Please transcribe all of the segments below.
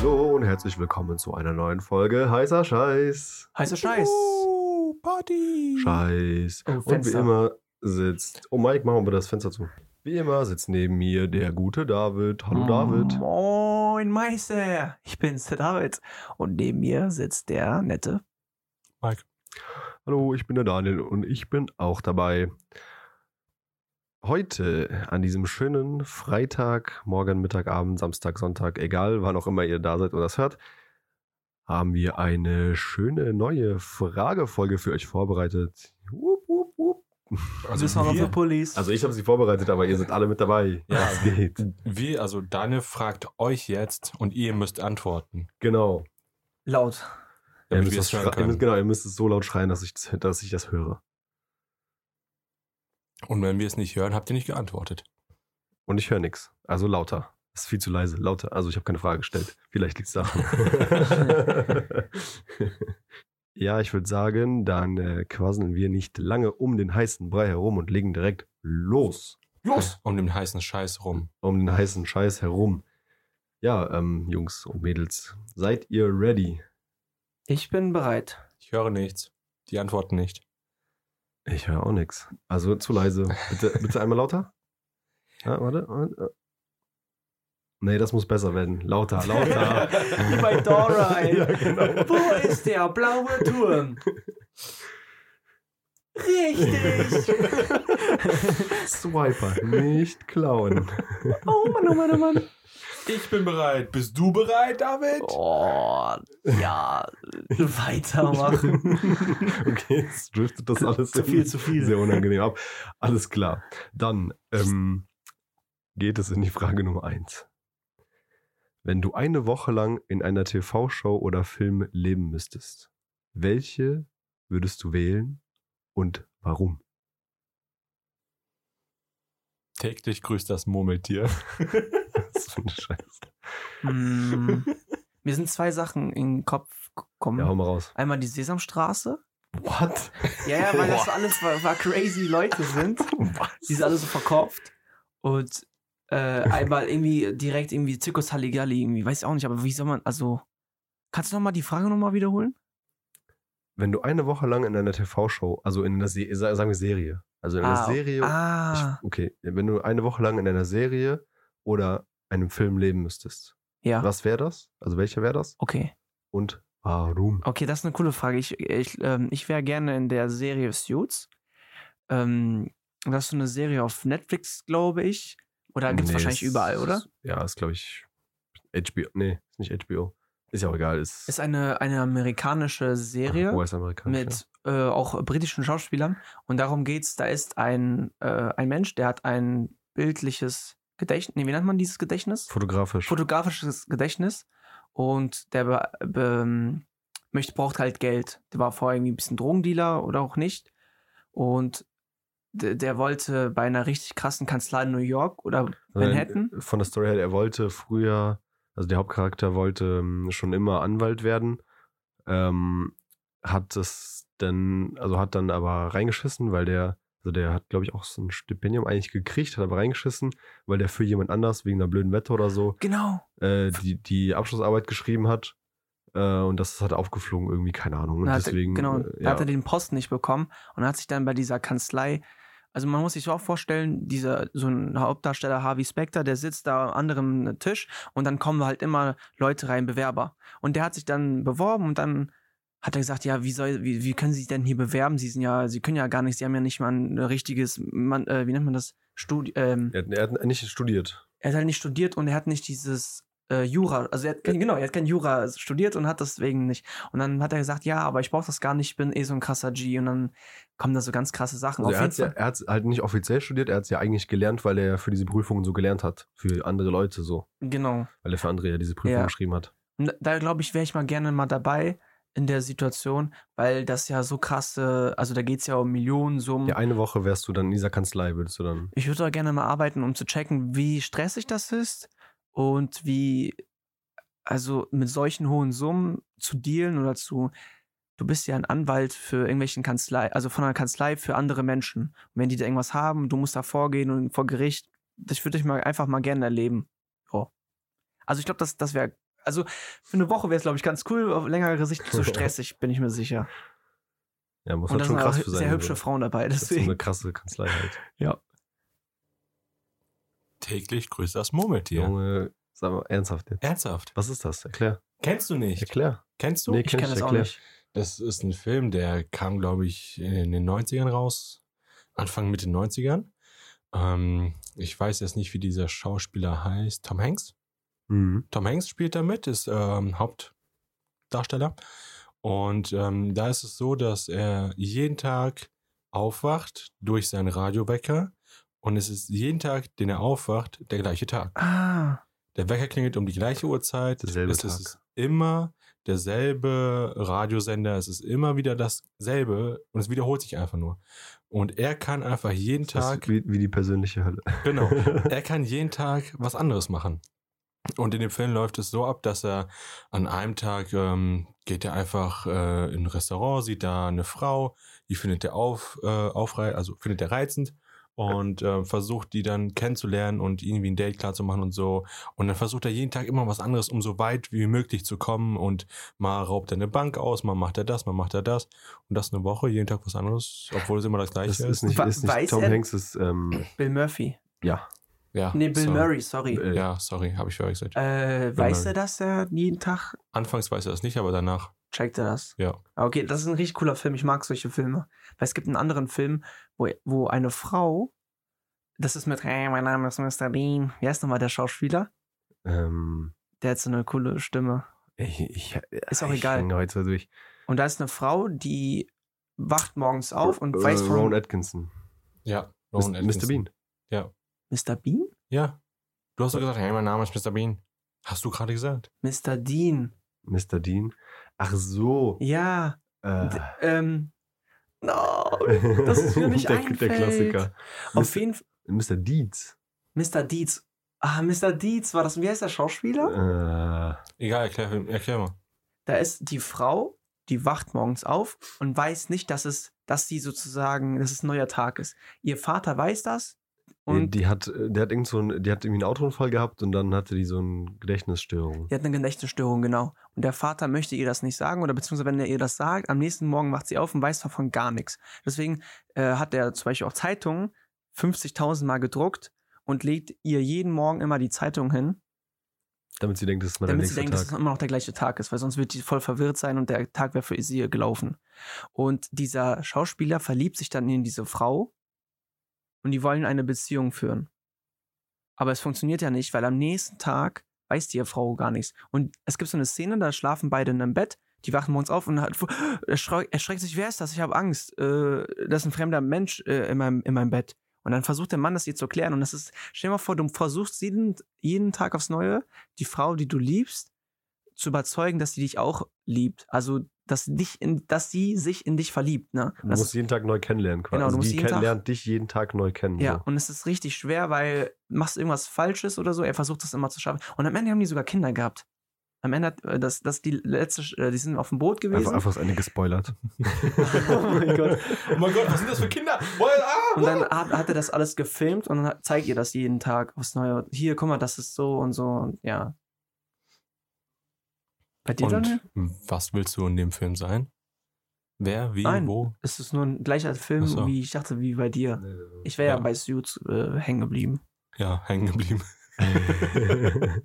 Hallo und herzlich willkommen zu einer neuen Folge Heißer Scheiß. Heißer Scheiß. Oh, Party. Scheiß. Oh, Und wie immer sitzt. Oh Mike, machen wir das Fenster zu. Wie immer sitzt neben mir der gute David. Hallo David. Moin Meister. Ich bin's, der David. Und neben mir sitzt der nette. Mike. Hallo, ich bin der Daniel und ich bin auch dabei. Heute an diesem schönen Freitag, morgen, Mittag, Abend, Samstag, Sonntag, egal wann auch immer ihr da seid und das hört, haben wir eine schöne neue Fragefolge für euch vorbereitet. Wupp, wupp, wupp. Also wir. Also ich habe sie vorbereitet, aber ihr seid alle mit dabei. Ja. es geht. wir, also Daniel fragt euch jetzt und ihr müsst antworten. Genau. Laut. Ihr müsst, ihr müsst, genau, ihr müsst es so laut schreien, dass ich, dass ich das höre. Und wenn wir es nicht hören, habt ihr nicht geantwortet. Und ich höre nichts. Also lauter. Das ist viel zu leise. Lauter. Also ich habe keine Frage gestellt. Vielleicht liegt es daran. ja, ich würde sagen, dann äh, quasseln wir nicht lange um den heißen Brei herum und legen direkt los. Los! Um den heißen Scheiß rum. Um den heißen Scheiß herum. Ja, ähm, Jungs und Mädels, seid ihr ready? Ich bin bereit. Ich höre nichts. Die antworten nicht. Ich höre auch nichts. Also zu leise. Bitte, bitte einmal lauter. Ja, warte. warte. Nee, das muss besser werden. Lauter, lauter. Wie bei Dora, ey. ja, genau. Wo ist der blaue Turm? Richtig. Swiper, nicht klauen. oh Mann, oh Mann, oh Mann. Ich bin bereit. Bist du bereit, David? Oh, ja. Weitermachen. okay, jetzt driftet das alles Zu viel, zu viel. sehr unangenehm ab. Alles klar. Dann ähm, geht es in die Frage Nummer eins. Wenn du eine Woche lang in einer TV-Show oder Film leben müsstest, welche würdest du wählen und warum? Täglich grüßt das Murmeltier. Was für eine Scheiße. Hm, mir sind zwei Sachen in den Kopf gekommen. Ja, hau mal raus. Einmal die Sesamstraße. What? Ja, ja, weil das so alles war, war crazy Leute sind. Die sind alle so verkauft. Und äh, einmal irgendwie direkt irgendwie Zirkus Halligalli, irgendwie, weiß ich auch nicht, aber wie soll man, also, kannst du nochmal die Frage nochmal wiederholen? Wenn du eine Woche lang in einer TV-Show, also in einer Se sa- sagen wir Serie, also in einer ah, Serie, Ah, ich, okay, wenn du eine Woche lang in einer Serie oder einem Film leben müsstest, ja, was wäre das? Also welche wäre das? okay. Und warum? Okay, das ist eine coole Frage. Ich, ich, ähm, ich wäre gerne in der Serie Suits. Ähm, das ist so eine Serie auf Netflix, glaube ich. Oder gibt es Nee, wahrscheinlich ist- überall, oder? Ja, ist glaube ich HBO. Nee, ist nicht HBO. Ist ja auch egal. Ist, Ist eine, eine amerikanische Serie. Mit äh, auch britischen Schauspielern. Und darum geht's, da ist ein, äh, ein Mensch, der hat ein bildliches Gedächtnis, nee, wie nennt man dieses Gedächtnis? Fotografisch. Fotografisches Gedächtnis. Und der be, be, ähm, möchte, braucht halt Geld. Der war vorher irgendwie ein bisschen Drogendealer oder auch nicht. Und der, der wollte bei einer richtig krassen Kanzlei in New York oder Also, Manhattan. Von der Story her, er wollte früher, also der Hauptcharakter wollte ähm, schon immer Anwalt werden. Ähm, hat es dann, also hat dann aber reingeschissen, weil der, also der hat, glaube ich, auch so ein Stipendium eigentlich gekriegt, hat aber reingeschissen, weil der für jemand anders wegen einer blöden Wette oder so Genau. äh, die, die Abschlussarbeit geschrieben hat. Äh, und das hat aufgeflogen, irgendwie, keine Ahnung. Und deswegen. er, genau, äh, ja. hat er den Posten nicht bekommen und hat sich dann bei dieser Kanzlei, also man muss sich so auch vorstellen, dieser so ein Hauptdarsteller Harvey Specter, der sitzt da am anderen Tisch und dann kommen halt immer Leute rein, Bewerber. Und der hat sich dann beworben und dann hat er gesagt, ja, wie soll, wie, wie können Sie sich denn hier bewerben? Sie sind ja, Sie können ja gar nicht, Sie haben ja nicht mal ein richtiges, man, äh, wie nennt man das? Studi ähm, er, hat- er hat nicht studiert. er hat halt nicht studiert und er hat nicht dieses äh, Jura, also er hat, genau, er hat kein Jura studiert und hat deswegen nicht. Und dann hat er gesagt, ja, aber ich brauche das gar nicht, ich bin eh so ein krasser G und dann kommen da so ganz krasse Sachen. Also er Auf hat jeden ja, er hat's halt nicht offiziell studiert, er hat es ja eigentlich gelernt, weil er ja für diese Prüfungen so gelernt hat. Für andere Leute so. Genau. Weil er für andere ja diese Prüfung Ja. geschrieben hat. Und da glaube ich, wäre ich mal gerne mal dabei in der Situation, weil das ja so krasse, also da geht es ja um Millionensummen. Ja, eine Woche wärst du dann in dieser Kanzlei, würdest du dann. Ich würde da gerne mal arbeiten, um zu checken, wie stressig das ist und wie, also mit solchen hohen Summen zu dealen oder zu, du bist ja ein Anwalt für irgendwelchen Kanzlei, also von einer Kanzlei für andere Menschen. Und wenn die da irgendwas haben, du musst da vorgehen und vor Gericht, das würde ich mal einfach mal gerne erleben. Ja. Also ich glaube, das, das wäre, Also für eine Woche wäre es, glaube ich, ganz cool. Auf längere Sicht zu stressig, bin ich mir sicher. Ja, muss Und halt schon sind auch krass für sein. sehr hübsche also. Frauen dabei. Das ist so Deswegen. eine krasse Kanzlei halt. Ja. Täglich grüßt das Murmeltier. Junge, sag mal ernsthaft jetzt. Ernsthaft? Was ist das? Erklär. Kennst du nicht? Erklär. Kennst du? Nee, Ich kenn kenne ich, das auch erklär. nicht. Das ist ein Film, der kam, glaube ich, in den 90ern raus. Anfang Mitte 90ern. Ähm, ich weiß jetzt nicht, wie dieser Schauspieler heißt. Tom Hanks? Mhm. Tom Hanks spielt da mit, ist ähm, Hauptdarsteller. Und ähm, da ist es so, dass er jeden Tag aufwacht durch seinen Radiowecker. Und es ist jeden Tag, den er aufwacht, der gleiche Tag. Ah, Der Wecker klingelt um die gleiche Uhrzeit. Derselbe es Tag. ist immer derselbe Radiosender. Es ist immer wieder dasselbe und es wiederholt sich einfach nur. Und er kann einfach jeden Das Tag, wie, wie die persönliche Hölle. genau, er kann jeden Tag was anderes machen. Und in dem Film läuft es so ab, dass er an einem Tag ähm, geht er einfach äh, in ein Restaurant, sieht da eine Frau, die findet er auf, äh, aufrei also findet er reizend und äh, versucht die dann kennenzulernen und irgendwie ein Date klar zu machen und so. Und dann versucht er jeden Tag immer was anderes, um so weit wie möglich zu kommen und mal raubt er eine Bank aus, mal macht er das, mal macht er das und das eine Woche, jeden Tag was anderes, obwohl es immer das gleiche Das ist. ist nicht, ist nicht weiß Tom Hanks ist, ähm, Bill Murphy. ja. Ja, Nee, Bill sorry. Murray, sorry. Äh, Ja, sorry, habe ich verwechselt. Äh, weiß Murray. er, dass er jeden Tag Anfangs weiß er das nicht, aber danach, checkt er das? ja. Ah, Okay, das ist ein richtig cooler Film. Ich mag solche Filme. Weil es gibt einen anderen Film, wo, wo eine Frau, das ist mit, hey, mein Name ist Mr. Bean. Wie heißt nochmal der Schauspieler? Ähm, Der hat so eine coole Stimme. ich, ich, Ist auch ich egal. hänge heute so durch. Und da ist eine Frau, die wacht morgens auf und Äh, weiß Ron von Atkinson. Ja, Mr. Rowan Atkinson. Bean. Ja. Mr. Bean? Ja. Du hast doch gesagt, hey, mein Name ist Mr. Bean. Hast du gerade gesagt? Mr. Dean. Mr. Dean. Ach so. Ja. Äh, D ähm. No, das ist mir nicht der, einfällt. der Klassiker. Auf jeden Fall. Mr. Deeds. Mr. Dietz. Ah, Mr. Dietz war das. Wie heißt der Schauspieler? Äh, Egal, erklär, erklär mal. Da ist die Frau, die wacht morgens auf und weiß nicht, dass es, dass sie sozusagen, dass es ein neuer Tag ist. Ihr Vater weiß das und die, die hat, der hat irgend so ein, die hat irgendwie einen Autounfall gehabt und dann hatte die so eine Gedächtnisstörung. die hat eine Gedächtnisstörung, genau. Und der Vater möchte ihr das nicht sagen oder beziehungsweise wenn er ihr das sagt, am nächsten Morgen wacht sie auf und weiß davon gar nichts. Deswegen äh, hat er zum Beispiel auch Zeitungen 50.000 Mal gedruckt und legt ihr jeden Morgen immer die Zeitung hin, Damit sie denkt, das ist mal damit der sie denkt, dass es Tag. immer noch der gleiche Tag ist, weil sonst wird sie voll verwirrt sein und der Tag wäre für sie gelaufen. Und dieser Schauspieler verliebt sich dann in diese Frau und die wollen eine Beziehung führen. Aber es funktioniert ja nicht, weil am nächsten Tag weiß die Frau gar nichts. Und es gibt so eine Szene, da schlafen beide in einem Bett, die wachen morgens auf und hat, erschreckt, erschreckt sich, wer ist das? Ich habe Angst. Äh, das ist ein fremder Mensch äh, in, meinem, in meinem Bett. Und dann versucht der Mann das ihr zu erklären. Und das ist, stell dir mal vor, du versuchst jeden, jeden Tag aufs Neue, die Frau, die du liebst, zu überzeugen, dass sie dich auch liebt. Also, dass, dich in, dass sie sich in dich verliebt. Ne? Du Das musst jeden Tag neu kennenlernen. Quasi. Genau, du also musst die jeden Tag- lernt dich jeden Tag neu kennen. Ja, So. und es ist richtig schwer, weil machst irgendwas Falsches oder so, er versucht das immer zu schaffen. Und am Ende haben die sogar Kinder gehabt. Am Ende hat äh, das, das die letzte, äh, die sind auf dem Boot gewesen. Einfach, einfach das Ende gespoilert. oh mein Gott. Oh mein Gott, was sind das für Kinder? Ah, Und dann hat, hat er das alles gefilmt und dann zeigt ihr das jeden Tag aufs Neue. Hier, guck mal, das ist so und so und ja. Bei dir, Daniel? Und was willst du in dem Film sein? Wer, wie, Nein. wo? Es ist nur ein gleicher Film, so. wie ich dachte, wie bei dir. Ich wäre ja. Ja. bei Suits äh, hängen geblieben. Ja, hängen geblieben.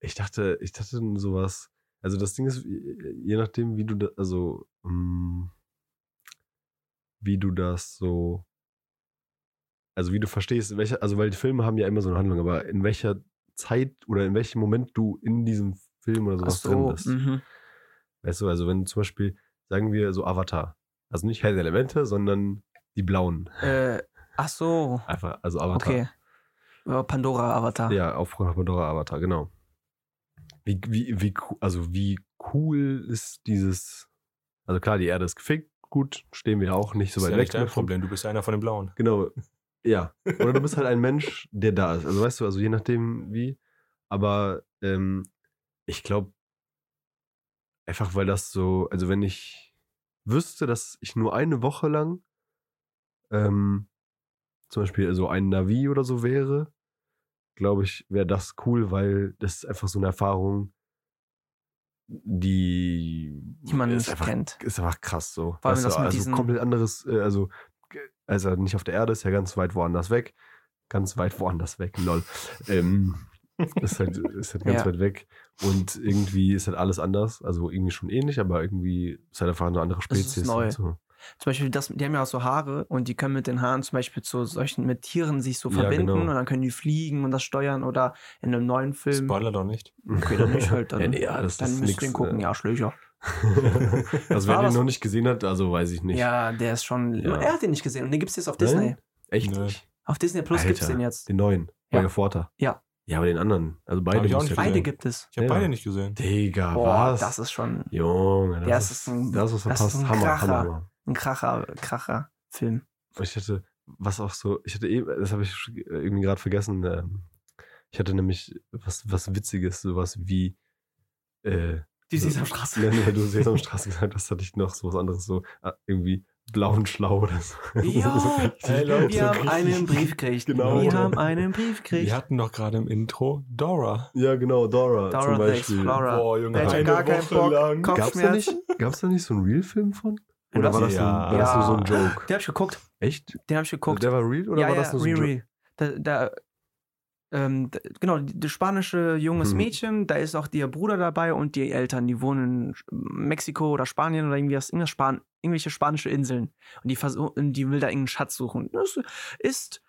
ich dachte, ich dachte sowas. Also das Ding ist, je nachdem, wie du da, also mm, wie du das so, also wie du verstehst, in welcher, also weil die Filme haben ja immer so eine Handlung, aber in welcher Zeit oder in welchem Moment du in diesem Film oder sowas drin bist. mhm. Weißt du, also wenn zum Beispiel, sagen wir so Avatar, also nicht der Elemente, sondern die blauen. äh, ach so, Einfach, also Avatar. okay. Pandora Avatar. Ja, auf Pandora Avatar, genau. Wie, wie, wie, also wie cool ist dieses, also klar, die Erde ist gefickt, gut, stehen wir auch nicht so Das ist weit ja weg. nicht dein davon. Problem, du bist ja einer von den Blauen. Genau, ja. Oder du bist halt ein Mensch, der da ist. Also weißt du, also je nachdem wie. Aber ähm, ich glaube, einfach weil das so, also wenn ich wüsste, dass ich nur eine Woche lang ähm, zum Beispiel so ein Navi oder so wäre, glaube ich, wäre das cool, weil das ist einfach so eine Erfahrung, die, Die man ist nicht einfach, kennt. Ist einfach krass so. Vor allem Weißt das du, mit also komplett anderes, äh, also nicht auf der Erde ist, ja ganz weit woanders weg. Ganz weit woanders weg, lol. Ähm, ist halt, ist halt ganz Ja. weit weg. Und irgendwie ist halt alles anders. Also irgendwie schon ähnlich, aber irgendwie ist halt einfach eine andere Es ist Spezies. neu. und So. Zum Beispiel, das, die haben ja auch so Haare und die können mit den Haaren zum Beispiel zu solchen, mit Tieren sich so Ja, verbinden genau. und dann können die fliegen und das steuern oder in einem neuen Film. Spoiler doch nicht. Okay, dann nicht halt. Dann, Ja, nee, ja, das dann ist müsst ihr den gucken, äh, ja, Schlöcher. also wer den noch nicht gesehen hat, also weiß ich nicht. Ja, der ist schon. Ja. Er hat den nicht gesehen und den gibt es jetzt auf Nein? Disney. Echt nicht. Auf Disney Plus gibt es den jetzt. Den neuen. Ja. Euer Vater. Ja. Ja, aber den anderen. Also beide. Ich auch nicht Beide gibt es. Ich habe Ja. beide nicht gesehen. Digga, Boah, was? das ist schon Junge, das, Der ist, ist ein- das ist das ist ein Hammer, Kracher. Hammer, Hammer. ein Kracher, Kracher Film. Ich hatte, was auch so, ich hatte eben, das habe ich irgendwie gerade vergessen. Ähm, ich hatte nämlich was, was Witziges, sowas wie, äh, Die Sesamstraße. Nein, weil du Sesamstraße gesagt hast, hatte ich noch so was anderes, so ah, irgendwie blau und schlau oder so. Ja, So richtig- Ey, Leute, wir so haben einen Brief gekriegt. Genau. Wir haben einen Brief Wir gekriegt. hatten doch gerade im Intro Dora. Ja, genau, Dora, Dora zum the Beispiel. Explorer. Boah, Junge, eine gar keinen Woche Bock. lang. Gab's da, nicht, gab's da nicht so einen Real-Film von? Oder war das, so, Ja. war das nur so ein. Joke? Den hab ich geguckt. Echt? Den hab ich geguckt. Der war real oder ja, war ja, das nur so ein Real, Joke? Real. Da, da, ähm, genau, das spanische junges Mhm. Mädchen, da ist auch ihr Bruder dabei und die Eltern, die wohnen in Mexiko oder Spanien oder irgendwie was, irgendwas Span irgendwelche spanische Inseln. Und die, versuchen, die will da irgendeinen Schatz suchen. Das ist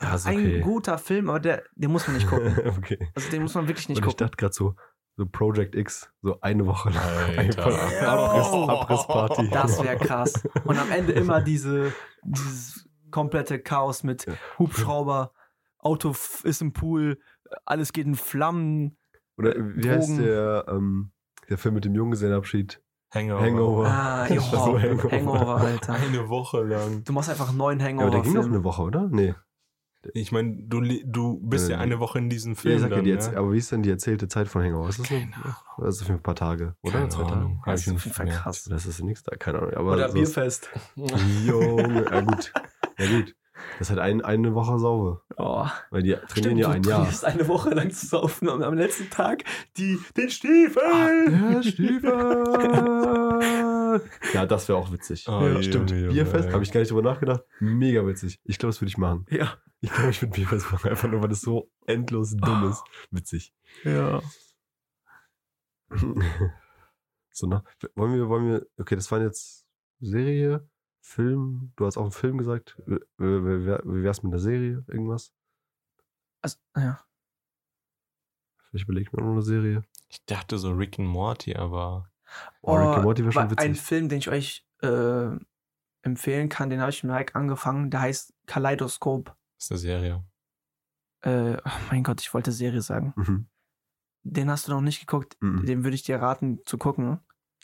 Ja, ist ein okay. guter Film, aber der, den muss man nicht gucken. okay. Also den muss man wirklich nicht Und ich gucken. dachte gerade so, so Project X, so eine Woche lang. Abriss, Abrissparty. Das wäre krass. Und am Ende immer diese, dieses komplette Chaos mit. Hubschrauber, Auto ist im Pool, alles geht in Flammen. Oder wie heißt Drogen. der, ähm, der Film mit dem Junggesellenabschied? Hangover. Hangover. Ah, Das jo, war so Hangover. Hangover. Alter. Eine Woche lang. Du machst einfach einen neuen Ja, aber der ging doch eine Woche, oder? Nee. Ich meine, du, du bist ja Äh, eine Woche in diesem Ja, Film. ich sag ja, dann, die ne? Erzäh- aber wie ist denn die erzählte Zeit von Hangover? Ist das, Keine eine, das ist für ein paar Tage, oder? Keine Zwei Tage? Ahnung. Hab Das ist auf jeden Fall krass. Das ist nichts da, keine Ahnung. Aber Oder so- Bierfest. Junge, ja gut. Ja gut. Das ist halt ein, eine Woche Sauber. Oh. Weil die trainieren ja ein du Jahr. trainierst eine Woche lang zu saufen und am letzten Tag die, den Stiefel. Der Stiefel. ja, das wäre auch witzig. Oh, ja, stimmt. Junge, Bierfest, habe ich gar nicht drüber nachgedacht. Mega witzig. Ich glaube, das würde ich machen. Ja. Ich glaube, ich würde Bierfest machen, einfach nur, weil das so endlos dumm ist. Witzig. Ja. so, na, wollen wir, wollen wir, okay, das waren jetzt Serie, Film, du hast auch einen Film gesagt. Wie, wär's mit einer Serie, irgendwas? Also, ja. Ich überlege mir noch eine Serie. Ich dachte so Rick and Morty, aber Oh, Rick and Morty wäre schon wa- Ein witzig. Film, den ich euch äh, empfehlen kann, den habe ich mit Mike angefangen. Der heißt Kaleidoskop. ist eine Serie. Äh, oh mein Gott, ich wollte Serie sagen. Mhm. Den hast du noch nicht geguckt. Mhm. Den würde ich dir raten zu gucken.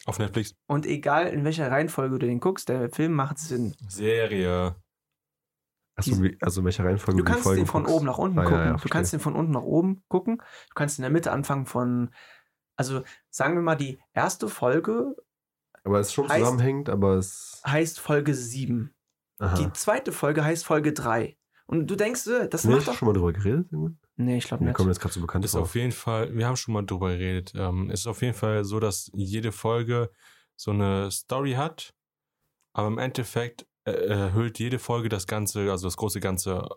Auf Netflix. Und egal in welcher Reihenfolge du den guckst, der Film macht Sinn. Serie. Achso, also in welcher Reihenfolge Du kannst den von guckst. oben nach unten Ah, ja, gucken. ja, du verstehe. kannst den von unten nach oben gucken. Du kannst in der Mitte anfangen von, also sagen wir mal, die erste Folge Aber es ist schon heißt- zusammenhängend, aber es. heißt Folge 7. Aha. Die zweite Folge heißt Folge 3. Und du denkst, äh, das Hast du macht doch. schon mal drüber geredet? irgendwann? Nee, ich glaube Mir nicht. kommt jetzt gerade so bekannt Ist vor. auf jeden Fall, wir haben schon mal drüber geredet, ähm, ist auf jeden Fall so, dass jede Folge so eine Story hat, aber im Endeffekt äh, erhöht jede Folge das Ganze, also das große Ganze.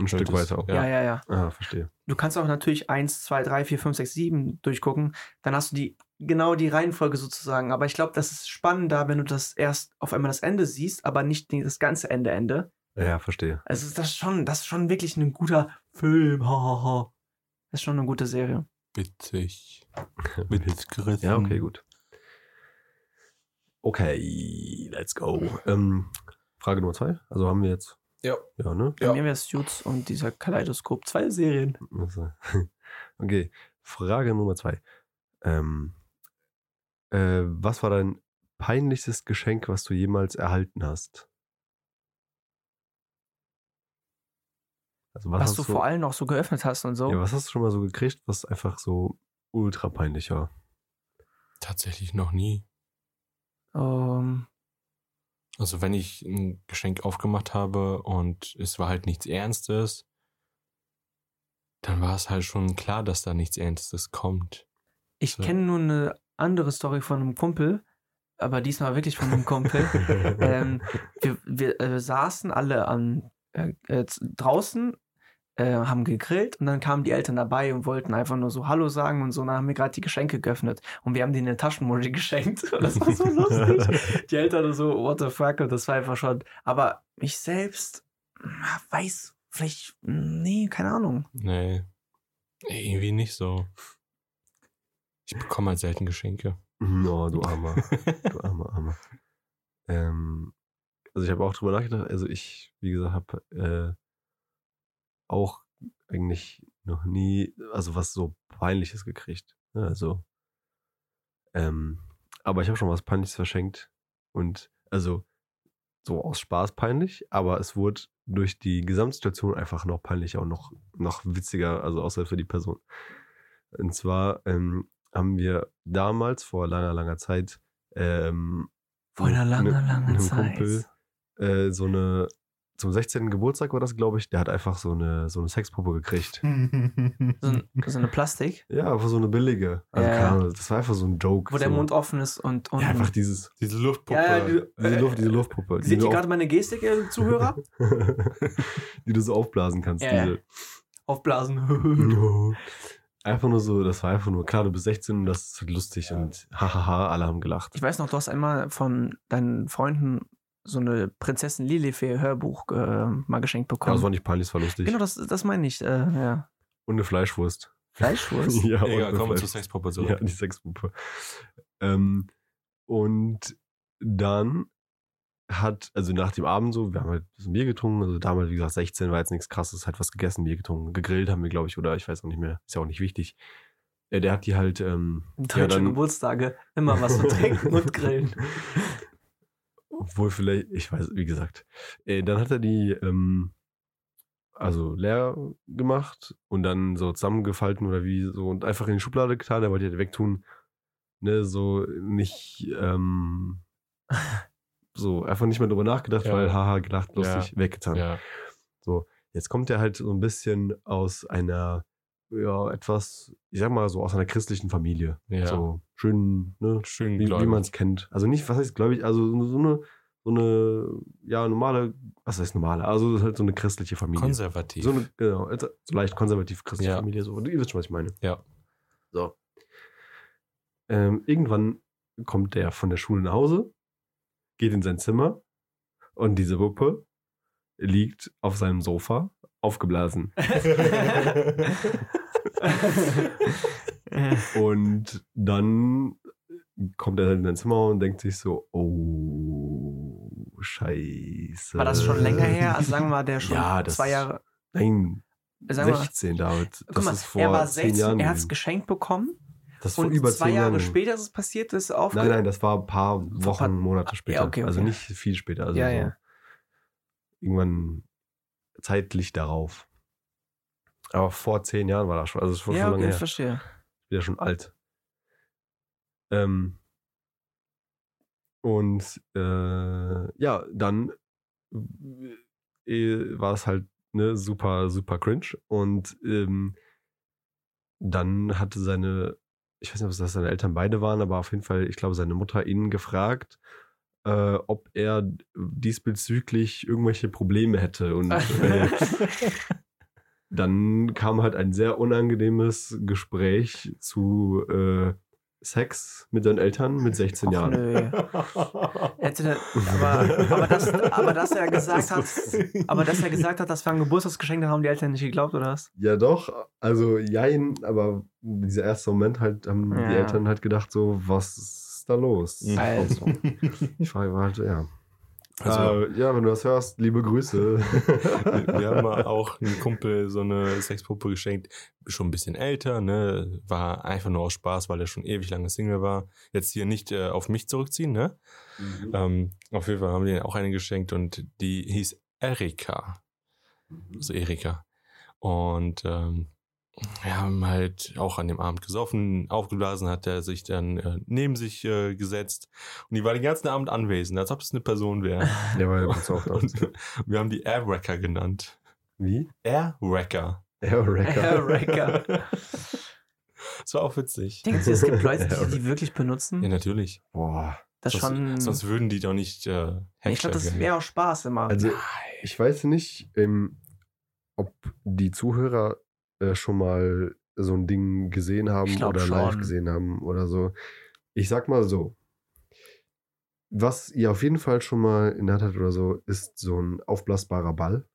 Ein Stück weiter auch. Ja, ja, ja. Ah, verstehe. Du kannst auch natürlich 1, 2, 3, 4, 5, 6, 7 durchgucken. Dann hast du die genau die Reihenfolge sozusagen. Aber ich glaube, das ist spannender, wenn du das erst auf einmal das Ende siehst, aber nicht das ganze Ende Ende. Ja, verstehe. Also das ist schon, das ist schon wirklich ein guter Film. Ha, ha, ha. Das ist schon eine gute Serie. Witzig. Witzgerissen. Ja, okay, gut. Okay, let's go. Ähm, Frage Nummer zwei. Also haben wir jetzt. Ja. Ja, ne? Bei Ja. mir wäre es Suits und dieser Kaleidoskop. Zwei Serien. Also, Okay, Frage Nummer zwei. Ähm, äh, was war dein peinlichstes Geschenk, was du jemals erhalten hast? Also was Was, du vor allem noch so geöffnet hast und so. Ja, was hast du schon mal so gekriegt, was einfach so ultra peinlich war? Tatsächlich noch nie. Ähm, Also wenn ich ein Geschenk aufgemacht habe und es war halt nichts Ernstes, dann war es halt schon klar, dass da nichts Ernstes kommt. Ich So. kenne nur eine andere Story von einem Kumpel, aber diesmal wirklich von einem Kumpel. ähm, wir wir äh, saßen alle an, äh, äh, draußen, äh, haben gegrillt und dann kamen die Eltern dabei und wollten einfach nur so Hallo sagen und so. Und dann haben wir gerade die Geschenke geöffnet und wir haben denen eine Taschenmuschi geschenkt. Und das war so lustig. Die Eltern so, what the fuck, und das war einfach schon. Aber ich selbst na, weiß vielleicht, nee, keine Ahnung. Nee. Irgendwie nicht so. Ich bekomme halt selten Geschenke. No, du armer, du armer, armer. Ähm, also ich habe auch drüber nachgedacht, also ich, wie gesagt, habe äh, auch eigentlich noch nie, also was so Peinliches gekriegt. Ne? Also, ähm, aber ich habe schon was Peinliches verschenkt und also so aus Spaß peinlich, aber es wurde durch die Gesamtsituation einfach noch peinlicher und noch, noch witziger, also außer für die Person. Und zwar ähm, haben wir damals vor langer, langer Zeit ähm, Vor einer mit langen, einem- langen einem Zeit. Kumpel äh, so eine zum 16. Geburtstag war das, glaube ich, der hat einfach so eine so eine Sexpuppe gekriegt. So, ein, so eine Plastik, Ja, einfach so eine billige. Also Ja, keine ja. Ahnung, das war einfach so ein Joke. wo der so. Mund offen ist und, und Ja, einfach dieses Diese Luftpuppe. Ja, ja, die- diese, Äh, Luft, diese Luftpuppe. die Seht ihr gerade meine Gestik, ihr Zuhörer? die du so aufblasen kannst. Ja, ja. diese. Aufblasen. Einfach nur so, das war einfach nur, klar, du bist 16 und das ist halt lustig und hahaha, alle haben gelacht. Ich weiß noch, du hast einmal von deinen Freunden so eine Prinzessin Lilifee Hörbuch äh, mal geschenkt Ja, bekommen. das war nicht peinlich, das war lustig. genau, das, das meine ich. Äh, ja. Und eine Fleischwurst. Fleischwurst? ja, und Egal, kommen wir zur Sexpuppe zurück. Ja, die Sexpuppe. Ähm, und dann hat, also nach dem Abend so, wir haben halt ein bisschen Bier getrunken, also damals, wie gesagt, 16 war jetzt nichts krasses, halt was gegessen, Bier getrunken, gegrillt haben wir, glaube ich, oder ich weiß auch nicht mehr, ist ja auch nicht wichtig. Äh, der hat die halt, ähm, Deutsche ja, dann, Geburtstage, immer was zu trinken und grillen. obwohl vielleicht, ich weiß, wie gesagt, äh, dann hat er die, ähm, also leer gemacht und dann so zusammengefalten oder wie so und einfach in die Schublade getan, er wollte die halt wegtun, ne, so nicht, ähm, so einfach nicht mehr drüber nachgedacht, Ja. weil haha, gelacht, lustig, weggetan. Ja. So, jetzt kommt er halt so ein bisschen aus einer, ja, etwas, ich sag mal so aus einer christlichen Familie. Ja. So schön, ne, Schön wie, wie man es kennt. Also nicht, was heißt gläubig, also so eine, so eine, ja, normale, was heißt normale? Also halt so eine christliche Familie. Konservativ. So eine, genau, so leicht konservativ christliche Ja. Familie. So. Ihr wisst schon, was ich meine. Ja. So. Ähm, irgendwann kommt der von der Schule nach Hause, geht in sein Zimmer und diese Puppe liegt auf seinem Sofa, aufgeblasen. Und dann kommt er halt in sein Zimmer und denkt sich so, oh, scheiße. War das schon länger her? Also sagen wir mal, der schon Ja, das- zwei Jahre. Nein, Sagen wir, 16, David. guck Das mal, ist vor er war 10 16, Jahren. er hat es geschenkt bekommen Das und über zwei 10 Jahre Jahren. später ist es passiert, ist aufge Nein, nein, das war ein paar Wochen, paar- Monate später. Ja, okay, Also okay. nicht viel später. Also Ja, so ja. irgendwann zeitlich darauf. Aber vor zehn Jahren war das schon. Also schon Ja, okay, lange ich her. verstehe. Wieder schon alt. Ähm, und äh, ja, dann äh, war es halt ne, super, super cringe. Und ähm, dann hatte seine, ich weiß nicht, ob es das seine Eltern beide waren, aber auf jeden Fall, ich glaube, seine Mutter ihn gefragt, äh, ob er diesbezüglich irgendwelche Probleme hätte. Und äh, dann kam halt ein sehr unangenehmes Gespräch zu äh, Sex mit seinen Eltern mit 16 Och, Jahren. nö. Hätte aber, aber, das, aber dass er gesagt hat, aber dass er gesagt hat, das war ein Geburtstagsgeschenk, dann haben die Eltern nicht geglaubt, oder was? Ja, doch. Also, jein, aber dieser erste Moment halt, haben Ja. die Eltern halt gedacht, so, was ist da los? Also. Frage war halt, ja. Also, äh, ja, wenn du das hörst, liebe Grüße. wir haben mal auch einem Kumpel so eine Sexpuppe geschenkt, schon ein bisschen älter, ne, war einfach nur aus Spaß, weil er schon ewig lange Single war. Jetzt hier nicht äh, auf mich zurückziehen, ne? Ähm, auf jeden Fall haben wir denen auch eine geschenkt und die hieß Erika. Also Erika. Und ähm, wir haben halt auch an dem Abend gesoffen, aufgeblasen, hat er sich dann äh, neben sich äh, gesetzt und die war den ganzen Abend anwesend, als ob es eine Person wäre. Ja, weil du auch da. Und wir haben die Airwrecker genannt. Wie? Airwrecker. Airwrecker. Airwrecker. Das war auch witzig. Denkst du, es gibt Leute, die die wirklich benutzen? Ja, natürlich. Boah. das sonst, schon. sonst würden die doch nicht äh, ich glaube, das wäre auch Spaß immer. Also, ich weiß nicht, ähm, ob die Zuhörer äh, schon mal so ein Ding gesehen haben oder live schon. gesehen haben oder so. Ich sag mal so. Was ihr auf jeden Fall schon mal in der Hand habt oder so, ist so ein aufblasbarer Ball.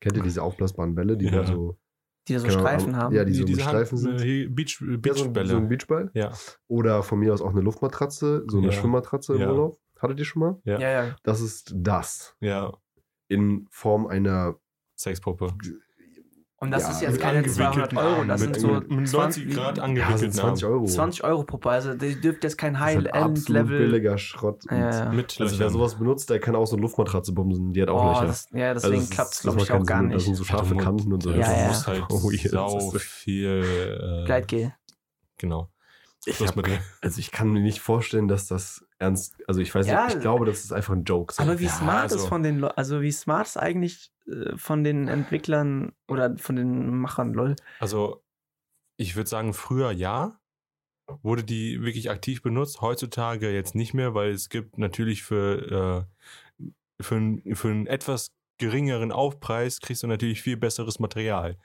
Kennt ihr diese aufblasbaren Bälle, die Ja. dann so, die da so Ahnung, Streifen haben. ja, die so mit diese Streifen sind? äh, Beach, ja, so, Beachbälle. so ein Beachball? Ja, Oder von mir aus auch eine Luftmatratze, so eine Ja. Schwimmmatratze im Ja. Urlaub. Hattet ihr schon mal? ja, ja, ja. Das ist das. ja. In Form einer Sexpuppe. Und das Ja, ist jetzt keine 200 angewickelten Euro, das sind so mit 90 20 Grad ja, angewickelten sind 20 Armen. Euro. 20 Euro pro Paar. Also, die dürfte jetzt kein Das ist halt absolut High-End-Level. billiger Schrott. Ja, ja. Mit Also wer sowas benutzt, der kann auch so eine Luftmatratze bumsen. Die hat auch Oh, Löcher. das, ja, Also deswegen das ist- klappt es, glaube ich, auch gar Sinn. Das sind nicht. so scharfe du, Kanten und so. Ja, Ja, du ja. musst halt Oh, sau viel. Äh, Gleitgel. Genau. Ich, hab, also ich kann mir nicht vorstellen, dass das ernst. Also ich weiß Ja, nicht, ich glaube, das ist einfach ein Joke. So. Aber wie Ja, smart also- ist von den also wie smart ist eigentlich äh, von den Entwicklern oder von den Machern, lol. Also, ich würde sagen, früher ja. Wurde die wirklich aktiv benutzt? Heutzutage jetzt nicht mehr, weil es gibt natürlich für, äh, für, für einen etwas geringeren Aufpreis kriegst du natürlich viel besseres Material.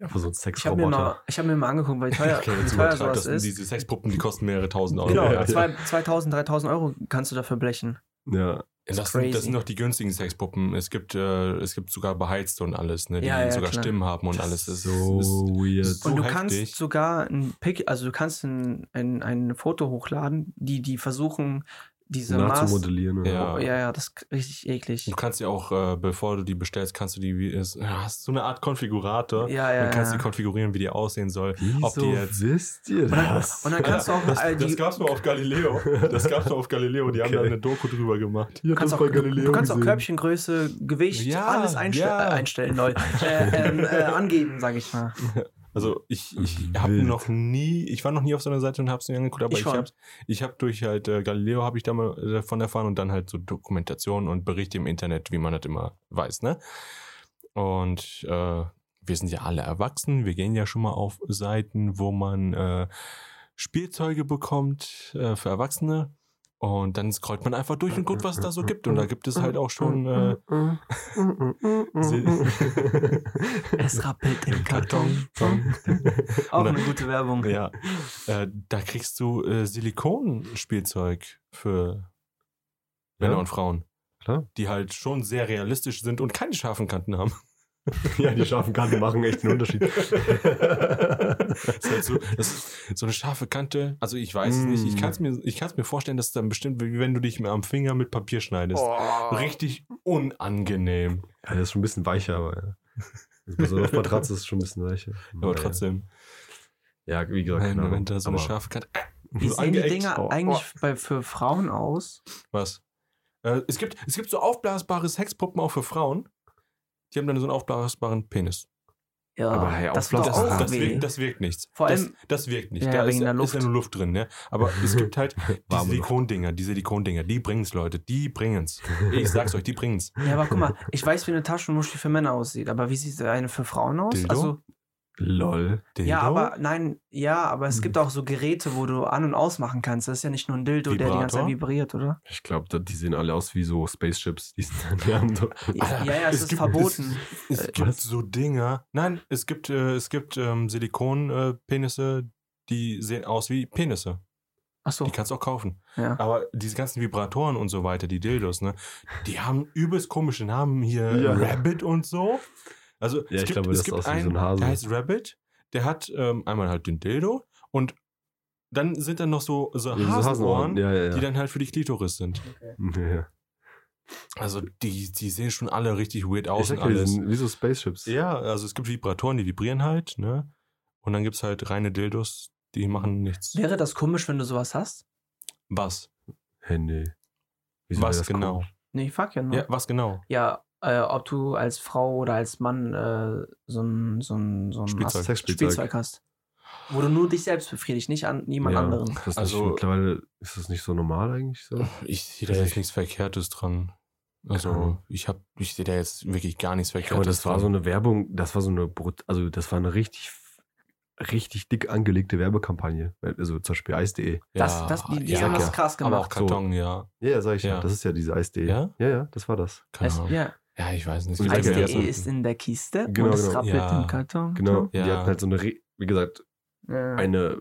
Einfach so ein Ich habe mir, mal- Sexroboter. ich hab mir mal angeguckt, weil teuer, Okay, wie teuer sowas das. ist. Diese Sexpuppen, die kosten mehrere tausend Euro. Genau, Ja, ja. zwei- 2000, 3000 Euro kannst du dafür blechen. Ja. Das, Das sind, das sind noch die günstigen Sexpuppen. Es gibt, äh, es gibt sogar beheizte und alles, ne, die Ja, ja, sogar klar. Stimmen haben und Das alles. ist so weird. so Und du heftig. kannst sogar ein Pick, also du kannst ein, ein, ein Foto hochladen, die, die versuchen, diese Maß. Nachzumodellieren. Oder? Ja. Oh, ja, ja, das ist richtig eklig. Du kannst ja auch, äh, bevor du die bestellst, kannst du die, wie es, ja, hast so eine Art Konfigurator. Ja, ja, und kannst ja. die konfigurieren, wie die aussehen soll. Wieso Ob die jetzt. wisst ihr Und dann, das? und dann kannst du auch das, äh, die, das gab's nur auf Galileo. Das gab's nur auf Galileo. Die haben Okay. da eine Doku drüber gemacht. Du hab kannst, das auch, bei Galileo du kannst auch gesehen. Körbchengröße, Gewicht, Ja, alles einste ja. äh, einstellen, lol. äh, ähm, äh, angeben, sag ich mal. Also ich, ich Mhm. habe noch nie, ich war noch nie auf so einer Seite und habe es mir angeguckt, aber Ich ich, hab's, ich habe durch halt äh, Galileo habe ich da mal äh, davon erfahren und dann halt so Dokumentationen und Berichte im Internet, wie man das immer weiß, ne? Und äh, wir sind ja alle erwachsen, wir gehen ja schon mal auf Seiten, wo man äh, Spielzeuge bekommt äh, für Erwachsene. Und dann scrollt man einfach durch und guckt, was es da so gibt. Und da gibt es halt auch schon äh, Es rappelt im Karton. Auch eine gute Werbung. Ja, äh, da kriegst du äh, Silikonspielzeug für Männer Ja. und Frauen, Klar. die halt schon sehr realistisch sind und keine scharfen Kanten haben. Ja, die scharfen Kanten machen echt einen Unterschied. Das ist halt so, das ist so eine scharfe Kante. Also ich weiß es nicht. Ich Mm. kann es mir, ich kann's mir vorstellen, dass es dann bestimmt, wie wenn du dich am Finger mit Papier schneidest. Richtig unangenehm. Ja, der ist schon ein bisschen weicher, aber ja. Also einer Matratze ist es schon ein bisschen weicher. Aber trotzdem, Ja, wie gesagt, wenn, keine wenn da Ahnung. so eine Aber scharfe Kante. Wie so sehen die. Dinger Oh, eigentlich bei, für Frauen aus? Was? Äh, es, gibt, es gibt so aufblasbare Sexpuppen auch für Frauen. Die haben dann so einen aufblasbaren Penis. Ja, Aber hey, das Das, auch das, wirkt, das wirkt nichts. Vor das, allem- das wirkt nicht. Ja, da ist, ist ja nur Luft drin, ne? Aber es gibt halt die. Silikondinger, die Silikondinger, die bringen's, Leute, die bringen's. Ich sag's euch, die bringen's. Ja, aber guck mal, ich weiß, wie eine Taschenmuschi für Männer aussieht, aber wie sieht eine für Frauen aus? Dildo? Also, Lol. Dildo? ja, aber nein, ja, aber es Hm. gibt auch so Geräte, wo du an- und ausmachen kannst. Das ist ja nicht nur ein Dildo, der die ganze Zeit Vibrator? vibriert, oder? Ich glaube, die sehen alle aus wie so Spaceships. Die, sind, die haben so, Ja, Alter, ja, ja, es, es ist gibt- verboten. Es Äh, gibt so Dinger. Nein, es gibt, äh, es gibt ähm, Silikon-Penisse, die sehen aus wie Penisse. Achso, Die kannst du auch kaufen. ja. Aber diese ganzen Vibratoren und so weiter, die Dildos, ne, die haben übelst komische Namen hier. Ja. Rabbit und so. Also Ja, es ich gibt, glaube, es das gibt einen, so ein Hase. der heißt Rabbit, der hat ähm, einmal halt den Dildo und dann sind dann noch so, so so Hasenohren, Ja, ja, ja. die dann halt für die Klitoris sind. ja. Also die, die sehen schon alle richtig weird Ich aus sag und ja, alles. sind wie so Spaceships. Ja, also es gibt Vibratoren, die vibrieren halt, ne? Und dann gibt's halt reine Dildos, die machen nichts. Wäre das komisch, wenn du sowas hast? Was? Hey, nee. Wieso was genau? komisch? Nee, fuck ja, ne? Ja, was genau? Ja, äh, ob du als Frau oder als Mann äh, so ein, so ein, so ein Spielzeug. Ast- Sexspielzeug. Spielzeug hast. Wo du nur dich selbst befriedigst, nicht an niemand ja. anderen. Also- nicht, mittlerweile ist das nicht so normal eigentlich so. Ich sehe da jetzt nichts Verkehrtes dran. Also Genau. ich habe, ich sehe da jetzt wirklich gar nichts Ja, aber Verkehrtes das war so eine Werbung, das war so eine, Brut also das war eine richtig, richtig dick angelegte Werbekampagne. Also zum Beispiel Eis.de. Das, das, die, die ja, haben ja. das krass aber auch gemacht. Karton, ja. Ja, ja, sag ich ja. Ja. Das ist ja diese Eis.de. Ja? Ja, ja, das war das. Keine Es, Ahnung. ja, Ja, ich weiß nicht. Nicht, Eis.de wer ist in der Kiste Genau, und es genau. rappelt Ja. im Karton. Genau. Die Ja. hatten halt so eine, wie gesagt, Ja. eine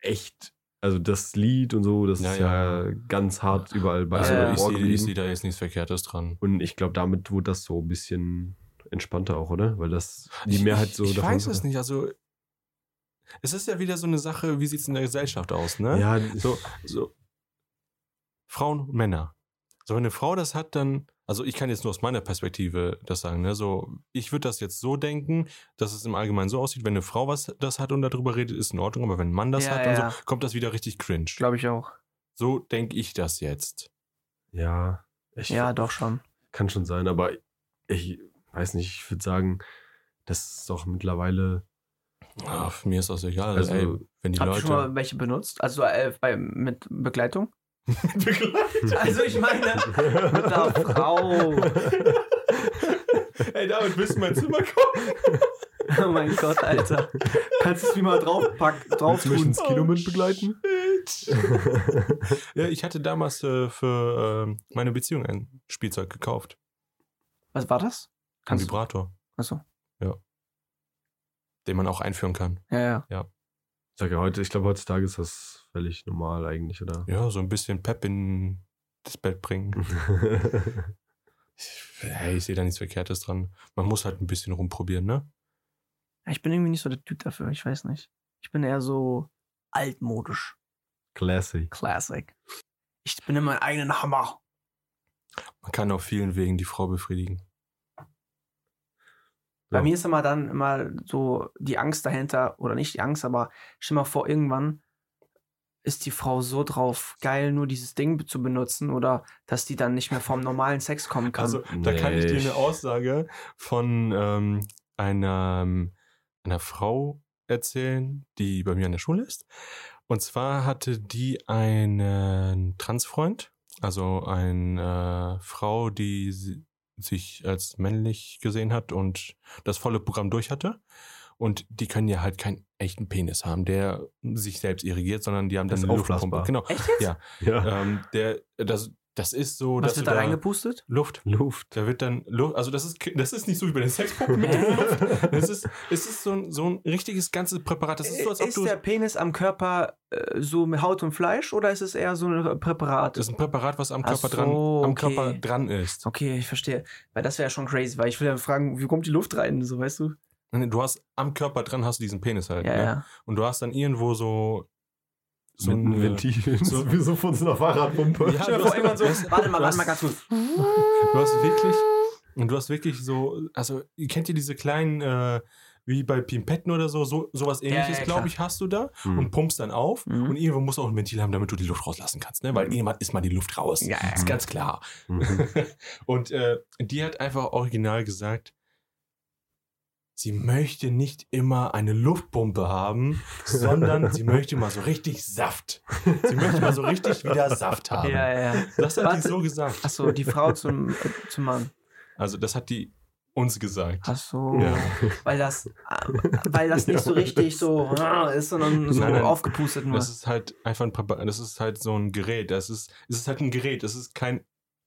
echt, also das Lied und so, das Ja, ist ja, ja. ganz hart überall bei Also ich sehe sehe da jetzt nichts Verkehrtes dran. Und ich glaube, damit wurde das so ein bisschen entspannter auch, oder? Weil das die Ich- Mehrheit so Ich, ich davon weiß es nicht. Also es ist ja wieder so eine Sache, wie sieht es in der Gesellschaft aus, ne? Ja, So, so Frauen und Männer. So, wenn eine Frau das hat, dann, also ich kann jetzt nur aus meiner Perspektive das sagen, ne? So, ich würde das jetzt so denken, dass es im Allgemeinen so aussieht, wenn eine Frau was das hat und darüber redet, ist in Ordnung, aber wenn ein Mann das Ja, hat und ja. so, kommt das wieder richtig cringe. Glaube ich auch. So denke ich das jetzt. ja, ich Ja, doch schon. kann schon sein, aber ich weiß nicht, ich würde sagen, das ist doch mittlerweile Ach, mir ist das egal. Also, ey, wenn die Habt ihr Leute. schon mal welche benutzt? Also äh, bei, mit Begleitung? Begleitet. Also ich meine, mit einer Frau. Ey, David, willst du in mein Zimmer kommen? Oh mein Gott, Alter. Kannst du es wie mal draufpacken, drauf Willst du mich tun? ins Kino mit begleiten? shit. ja, ich hatte damals äh, für ähm, meine Beziehung ein Spielzeug gekauft. Was war das? Ein Kannst du? Vibrator, Achso. den man auch einführen kann. Ja, ja. Ich sag ja heute, ich glaube heutzutage ist das völlig normal eigentlich, oder? Ja, so ein bisschen Pep in das Bett bringen. Hey, ich sehe da nichts Verkehrtes dran. Man muss halt ein bisschen rumprobieren, ne? Ich bin irgendwie nicht so der Typ dafür, ich weiß nicht. Ich bin eher so altmodisch. Classy. Classic. Ich bin in meinem eigenen Hammer. Man kann auf vielen Wegen die Frau befriedigen. Bei Ja. mir ist immer dann immer so die Angst dahinter, oder nicht die Angst, aber stell mal vor, irgendwann ist die Frau so drauf geil, nur dieses Ding zu benutzen oder dass die dann nicht mehr vom normalen Sex kommen kann. Also, da kann ich dir Nee. eine Aussage von ähm, einer, einer Frau erzählen, die bei mir an der Schule ist. Und zwar hatte die einen Transfreund, also eine Frau, die sich als männlich gesehen hat und das volle Programm durch hatte. Und die können ja halt keinen echten Penis haben, der sich selbst irrigiert, sondern die haben Das dann eine Luftpumpe. Genau. Echt jetzt? Ja. Ja. Ähm, der, das, das ist so, Was dass wird du da da reingepustet? Luft. Luft. Da wird dann Luft, also das ist, das ist nicht so wie bei den Sexpuppen mit der Luft. Das ist, es ist so ein, so ein richtiges ganzes Präparat. Das ist so, als ob ist du. der Penis am Körper äh, so mit Haut und Fleisch oder ist es eher so ein Präparat? Das ist ein Präparat, was am Ach Körper so, dran, am okay. Körper dran ist. Okay, ich verstehe. Weil das wäre ja schon crazy, weil ich will ja fragen, wie kommt die Luft rein, so weißt du? Du hast am Körper dran hast du diesen Penis halt. Ja, ne? ja. Und du hast dann irgendwo so so mit einem eine- Ventil. so- wie so von so einer Fahrradpumpe. Ja, irgendwann so, warte mal, warte mal ganz kurz. Du hast wirklich und du hast wirklich so, also ihr kennt ihr diese kleinen äh, wie bei Pimpetten oder so, so sowas Ja, ähnliches, ja, glaube ich, hast du da Hm. und pumpst dann auf Mhm. und irgendwo musst du auch ein Ventil haben, damit du die Luft rauslassen kannst, ne? Weil Mhm. irgendwann ist mal die Luft raus. Ja, ja. ist ganz klar. Mhm. und äh, die hat einfach original gesagt, sie möchte nicht immer eine Luftpumpe haben, sondern sie möchte mal so richtig Saft. Sie möchte mal so richtig wieder Saft haben. Ja, ja. Das hat Warte. die so gesagt. Achso, die Frau zum, äh, zum Mann. Also das hat die uns gesagt. Achso. Ja. Weil das, äh, weil das nicht so richtig so äh, ist, sondern so Nein, nein. aufgepustet nur. Das ist halt einfach ein das ist halt so ein Gerät. Das ist, es ist halt ein Gerät, es ist kein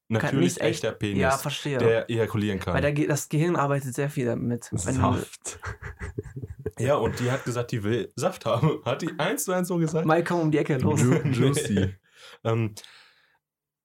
natürlich nicht echt- echter Penis, ja, verstehe. der ejakulieren kann. weil der, das Gehirn arbeitet sehr viel damit. Saft. ja, und die hat gesagt, die will Saft haben. Hat die eins zu eins so gesagt? Mal komm um die Ecke, los. Ju juicy. ähm,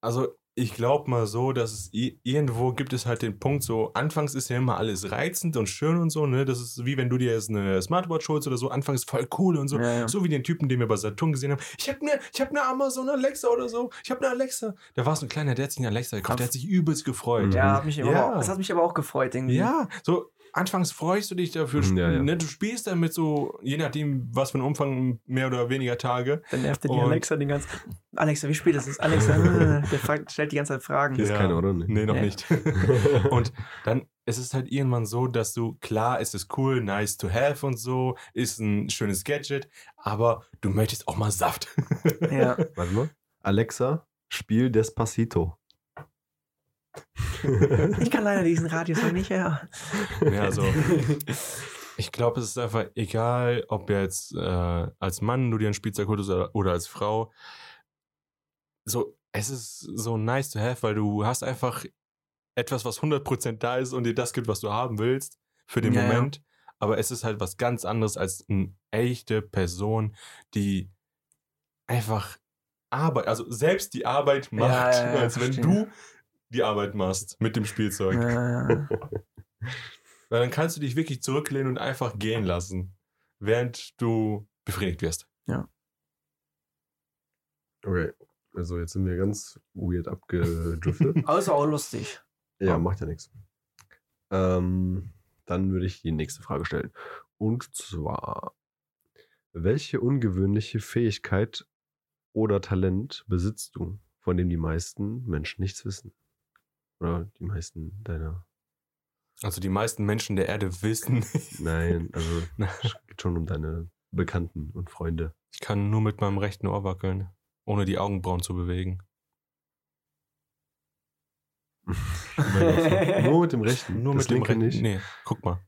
also ich glaube mal so, dass es irgendwo gibt es halt den Punkt so, anfangs ist ja immer alles reizend und schön und so, ne? Das ist wie wenn du dir jetzt eine Smartwatch holst oder so, anfangs voll cool und so. Ja, ja. So wie den Typen, den wir bei Saturn gesehen haben. Ich habe eine ich hab ne Amazon Alexa oder so. Ich habe eine Alexa. Da war so ein kleiner, der hat sich eine Alexa gekauft. Der hat sich übelst gefreut. Ja, hat mich Ja. Auch, das hat mich aber auch gefreut irgendwie. Ja, so anfangs freust du dich dafür. Mhm, ja, ja. Ne, du spielst damit so, je nachdem, was für ein Umfang, mehr oder weniger Tage. Dann nervt er die Alexa den ganzen. Alexa, wie spät ist es? Alexa, äh, der fragt, stellt die ganze Zeit Fragen. Hier ist Ja. keine, oder? Nee. Nee, noch nicht. und dann ist es halt irgendwann so, dass du, klar, es ist cool, nice to have und so, ist ein schönes Gadget, aber du möchtest auch mal Saft. Ja. Warte mal. Alexa, spiel Despacito. Ich kann leider diesen Radius noch nicht her. Ja, also, ich glaube, es ist einfach egal, ob jetzt äh, als Mann du dir ein Spielzeug holst oder, oder als Frau. So, es ist so nice to have, weil du hast einfach etwas, was 100% da ist und dir das gibt, was du haben willst für den Ja, ja. Moment. Aber es ist halt was ganz anderes als eine echte Person, die einfach Arbeit, also selbst die Arbeit macht, Ja, ja, ja, als wenn du die Arbeit machst mit dem Spielzeug. Äh, Weil dann kannst du dich wirklich zurücklehnen und einfach gehen lassen, während du befriedigt wirst. Okay, also jetzt sind wir ganz weird abgedriftet. ist auch lustig. ja, macht ja nichts. Ähm, dann würde ich die nächste Frage stellen. Und zwar, welche ungewöhnliche Fähigkeit oder Talent besitzt du, von dem die meisten Menschen nichts wissen? Oder die meisten deiner... Also die meisten Menschen der Erde wissen, Nein, also es geht schon um deine Bekannten und Freunde. ich kann nur mit meinem rechten Ohr wackeln, ohne die Augenbrauen zu bewegen. Nur mit dem rechten. Nur das mit dem rechten. nicht. Nee, guck mal.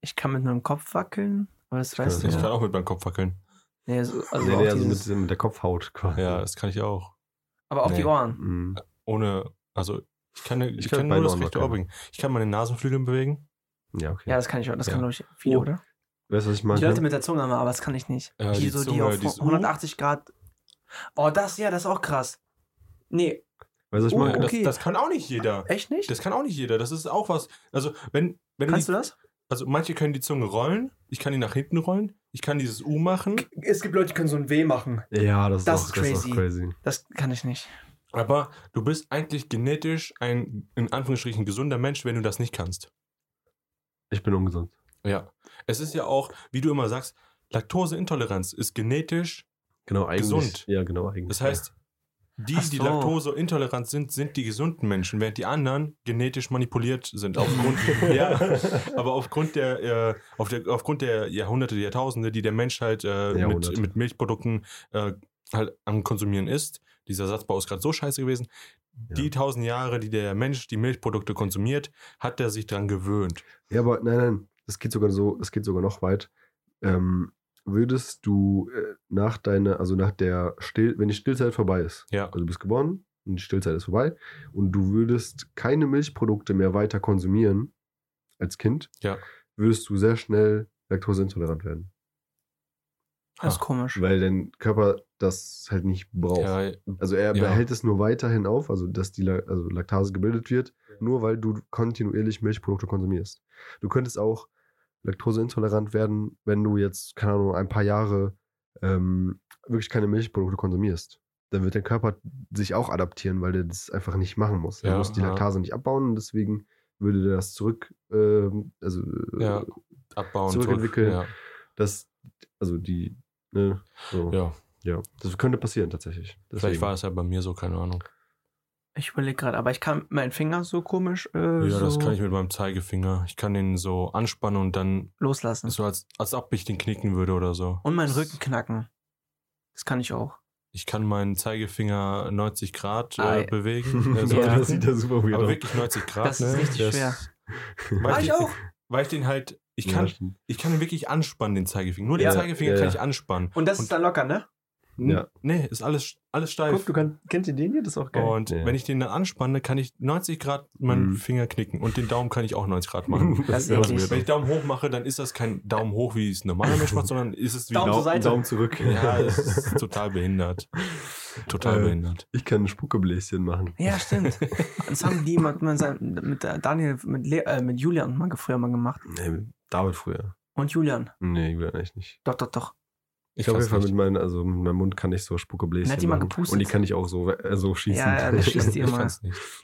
Ich kann mit meinem Kopf wackeln, aber das kann weißt du Ich kann auch mit meinem Kopf wackeln. Nee, so, also nee, auch nee, also mit, mit der Kopfhaut quasi. Ja, das kann ich auch. aber auf nee. die Ohren. Mhm. Ohne, also ich kann, ich kann kann nur das rechte Ohr bewegen. Ich kann meine Nasenflügel bewegen. Ja, okay. Ja, das kann ich auch. Das Ja. kann, glaube ich, viele, Oh. oder? weißt du, was ich meine? Die Leute mit der Zunge immer, aber das kann ich nicht. Ja, die, die so, die Zunge, auf dieses 180 Grad. Oh, das, ja, das ist auch krass. Nee, weißt du, was ich Oh, meine? das, okay. das kann auch nicht jeder. echt nicht? Das kann auch nicht jeder. Das ist auch was. Also, wenn, wenn Kannst die, du das? Also, manche können die Zunge rollen. Ich kann die nach hinten rollen. Ich kann dieses U machen. Es gibt Leute, die können so ein W machen. Ja, das, Das ist, ist auch, das ist crazy. auch crazy. Das kann ich nicht. Aber du bist eigentlich genetisch ein, in Anführungsstrichen, gesunder Mensch, wenn du das nicht kannst. Ich bin ungesund. Ja. Es ist ja auch, wie du immer sagst, Laktoseintoleranz ist genetisch. Genau. Gesund. Ja, genau, eigentlich. Das heißt, die, Ach die so. Laktoseintolerant sind, sind die gesunden Menschen, während die anderen genetisch manipuliert sind. Aufgrund, ja, aber aufgrund der, äh, auf der, aufgrund der Jahrhunderte, Jahrtausende, die der Mensch halt äh, mit, mit Milchprodukten äh, halt am Konsumieren ist. Dieser Satzbau ist gerade so scheiße gewesen. Die Ja. tausend Jahre, die der Mensch die Milchprodukte konsumiert, hat er sich dran gewöhnt. Ja, aber nein, nein, das geht sogar so, es geht sogar noch weit. Ähm, würdest du äh, nach deiner, also nach der Still, wenn die Stillzeit vorbei ist, Ja. also du bist geboren und die Stillzeit ist vorbei und du würdest keine Milchprodukte mehr weiter konsumieren als Kind, Ja. würdest du sehr schnell laktoseintolerant werden, Das ist komisch. weil dein Körper das halt nicht braucht. Ja, Also er Ja. behält es nur weiterhin auf, also dass die La also Laktase gebildet wird, nur weil du kontinuierlich Milchprodukte konsumierst. Du könntest auch laktoseintolerant werden, wenn du jetzt, keine Ahnung, ein paar Jahre ähm, wirklich keine Milchprodukte konsumierst. Dann wird dein Körper sich auch adaptieren, weil der das einfach nicht machen muss. Er Ja, muss die ja. Laktase nicht abbauen und deswegen würde der das zurück, ähm, also äh, Ja. abbauen. Zurückentwickeln. Zurück, das, also die, ne, so. ja. ja, das könnte passieren tatsächlich. vielleicht Deswegen. war es ja bei mir so, keine Ahnung. Ich überlege gerade, aber ich kann meinen Finger so komisch äh, Ja, so das kann ich mit meinem Zeigefinger. Ich kann den so anspannen und dann loslassen. so, als, als ob ich den knicken würde oder so. Und meinen Rücken knacken. Das kann ich auch. Ich kann meinen Zeigefinger 90 Grad äh, bewegen. Äh, so Ja. das sieht ja super weird aber aus. wirklich 90 Grad. Das ist ne? richtig Das- schwer. Ah, ich, auch. weil ich den halt, ich Ja, kann, stimmt. ich kann den wirklich anspannen, den Zeigefinger. Nur den Ja, Zeigefinger ja, kann ja. ich anspannen. Und das ist dann locker, ne? Ja. Nee, ist alles, alles steif. kannst, kennt ihr den hier? Das ist auch Und Ja. wenn ich den dann anspanne, kann ich 90 Grad meinen Mhm. Finger knicken. Und den Daumen kann ich auch 90 Grad machen. Das weird. Wenn ich Daumen hoch mache, dann ist das kein Daumen hoch, wie es ein normaler Mensch macht, sondern ist es wie Daumen zur Seite. Daumen zurück. Ja, es ist total behindert. Total Äh, behindert. Ich kann Spuckebläschen machen. Ja, stimmt. Das haben die mit, mit, Daniel, mit, Le äh, mit Julian mal früher mal gemacht. Nee, David früher. Und Julian. Nee, Julian eigentlich nicht. Doch, doch, doch. Ich Ich auf jeden Fall mit, meinen, also mit meinem Mund kann ich so Spuckebläschen Hat die mal machen. gepustet? Und die kann ich auch so, äh, so schießen. Ja, ja, schießt die immer. Das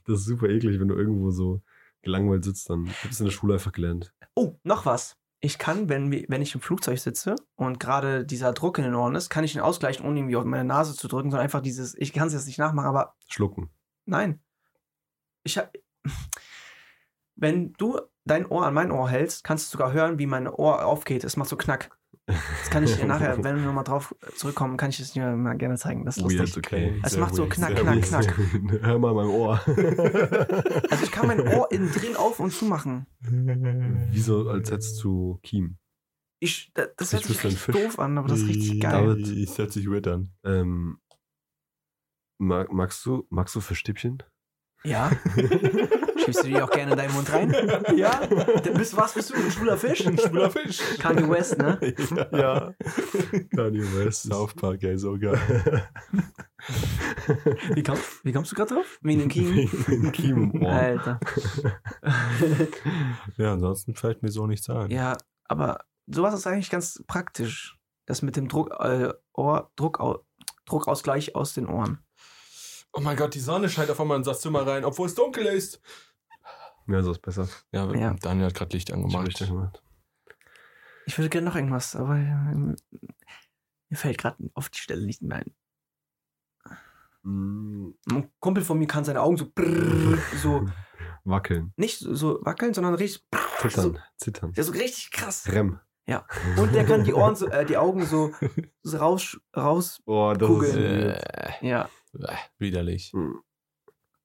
ist super eklig, wenn du irgendwo so gelangweilt sitzt, dann hab ich es in der Schule einfach gelernt. Oh, noch was. Ich kann, wenn, wenn ich im Flugzeug sitze und gerade dieser Druck in den Ohren ist, kann ich ihn ausgleichen, ohne irgendwie auf meine Nase zu drücken, sondern einfach dieses, ich kann es jetzt nicht nachmachen, aber Schlucken. nein. Ich hab, wenn du dein Ohr an mein Ohr hältst, kannst du sogar hören, wie mein Ohr aufgeht. Es macht so knack. Das kann ich nachher, wenn wir nochmal drauf zurückkommen, kann ich es dir mal gerne zeigen. Das ist lustig. Weird, okay. Es Sehr macht so knack, knack, knack. Hör mal mein Ohr. Also ich kann mein Ohr innen drin auf und zu machen. Wieso, als hättest du Kiem? Ich, da- das Ich hört sich richtig doof an, aber das ist richtig geil. David. Das hört sich weird an. Ähm, mag, magst du, magst du Fischstäbchen? Ja. Schiebst du die auch gerne in deinen Mund rein? Ja. Dann bist, was bist du? Ein schwuler Fisch? Ein schwuler Fisch. Kanye West, ne? Ja. Kanye West. South Park, ey, so geil. Wie, komm, wie kommst du gerade drauf? Wie ein King? Wie ein Kiem im Ohr. Alter. Ja, ansonsten fällt mir so nichts ein. Ja, aber sowas ist eigentlich ganz praktisch. Das mit dem Druck, äh, Ohr, Druckau, Druckausgleich aus den Ohren. Oh mein Gott, die Sonne scheint auf einmal in das Zimmer rein, obwohl es dunkel ist. Ja, so ist besser. Ja, Ja. Daniel hat gerade Licht angemacht. Gemacht. Ich würde gerne noch irgendwas, aber ähm, mir fällt gerade auf die Stelle nicht mehr ein. Mm, Ein Kumpel von mir kann seine Augen so brrr, so Wackeln. nicht so- so wackeln, sondern richtig brrr, so, Zittern. Zittern. ja, so richtig krass. Rem. Und der kann die Ohren so, äh, die Augen so, so raus, raus, Oh, das Kugeln. ist. Äh, ja. Äh, widerlich. Mm.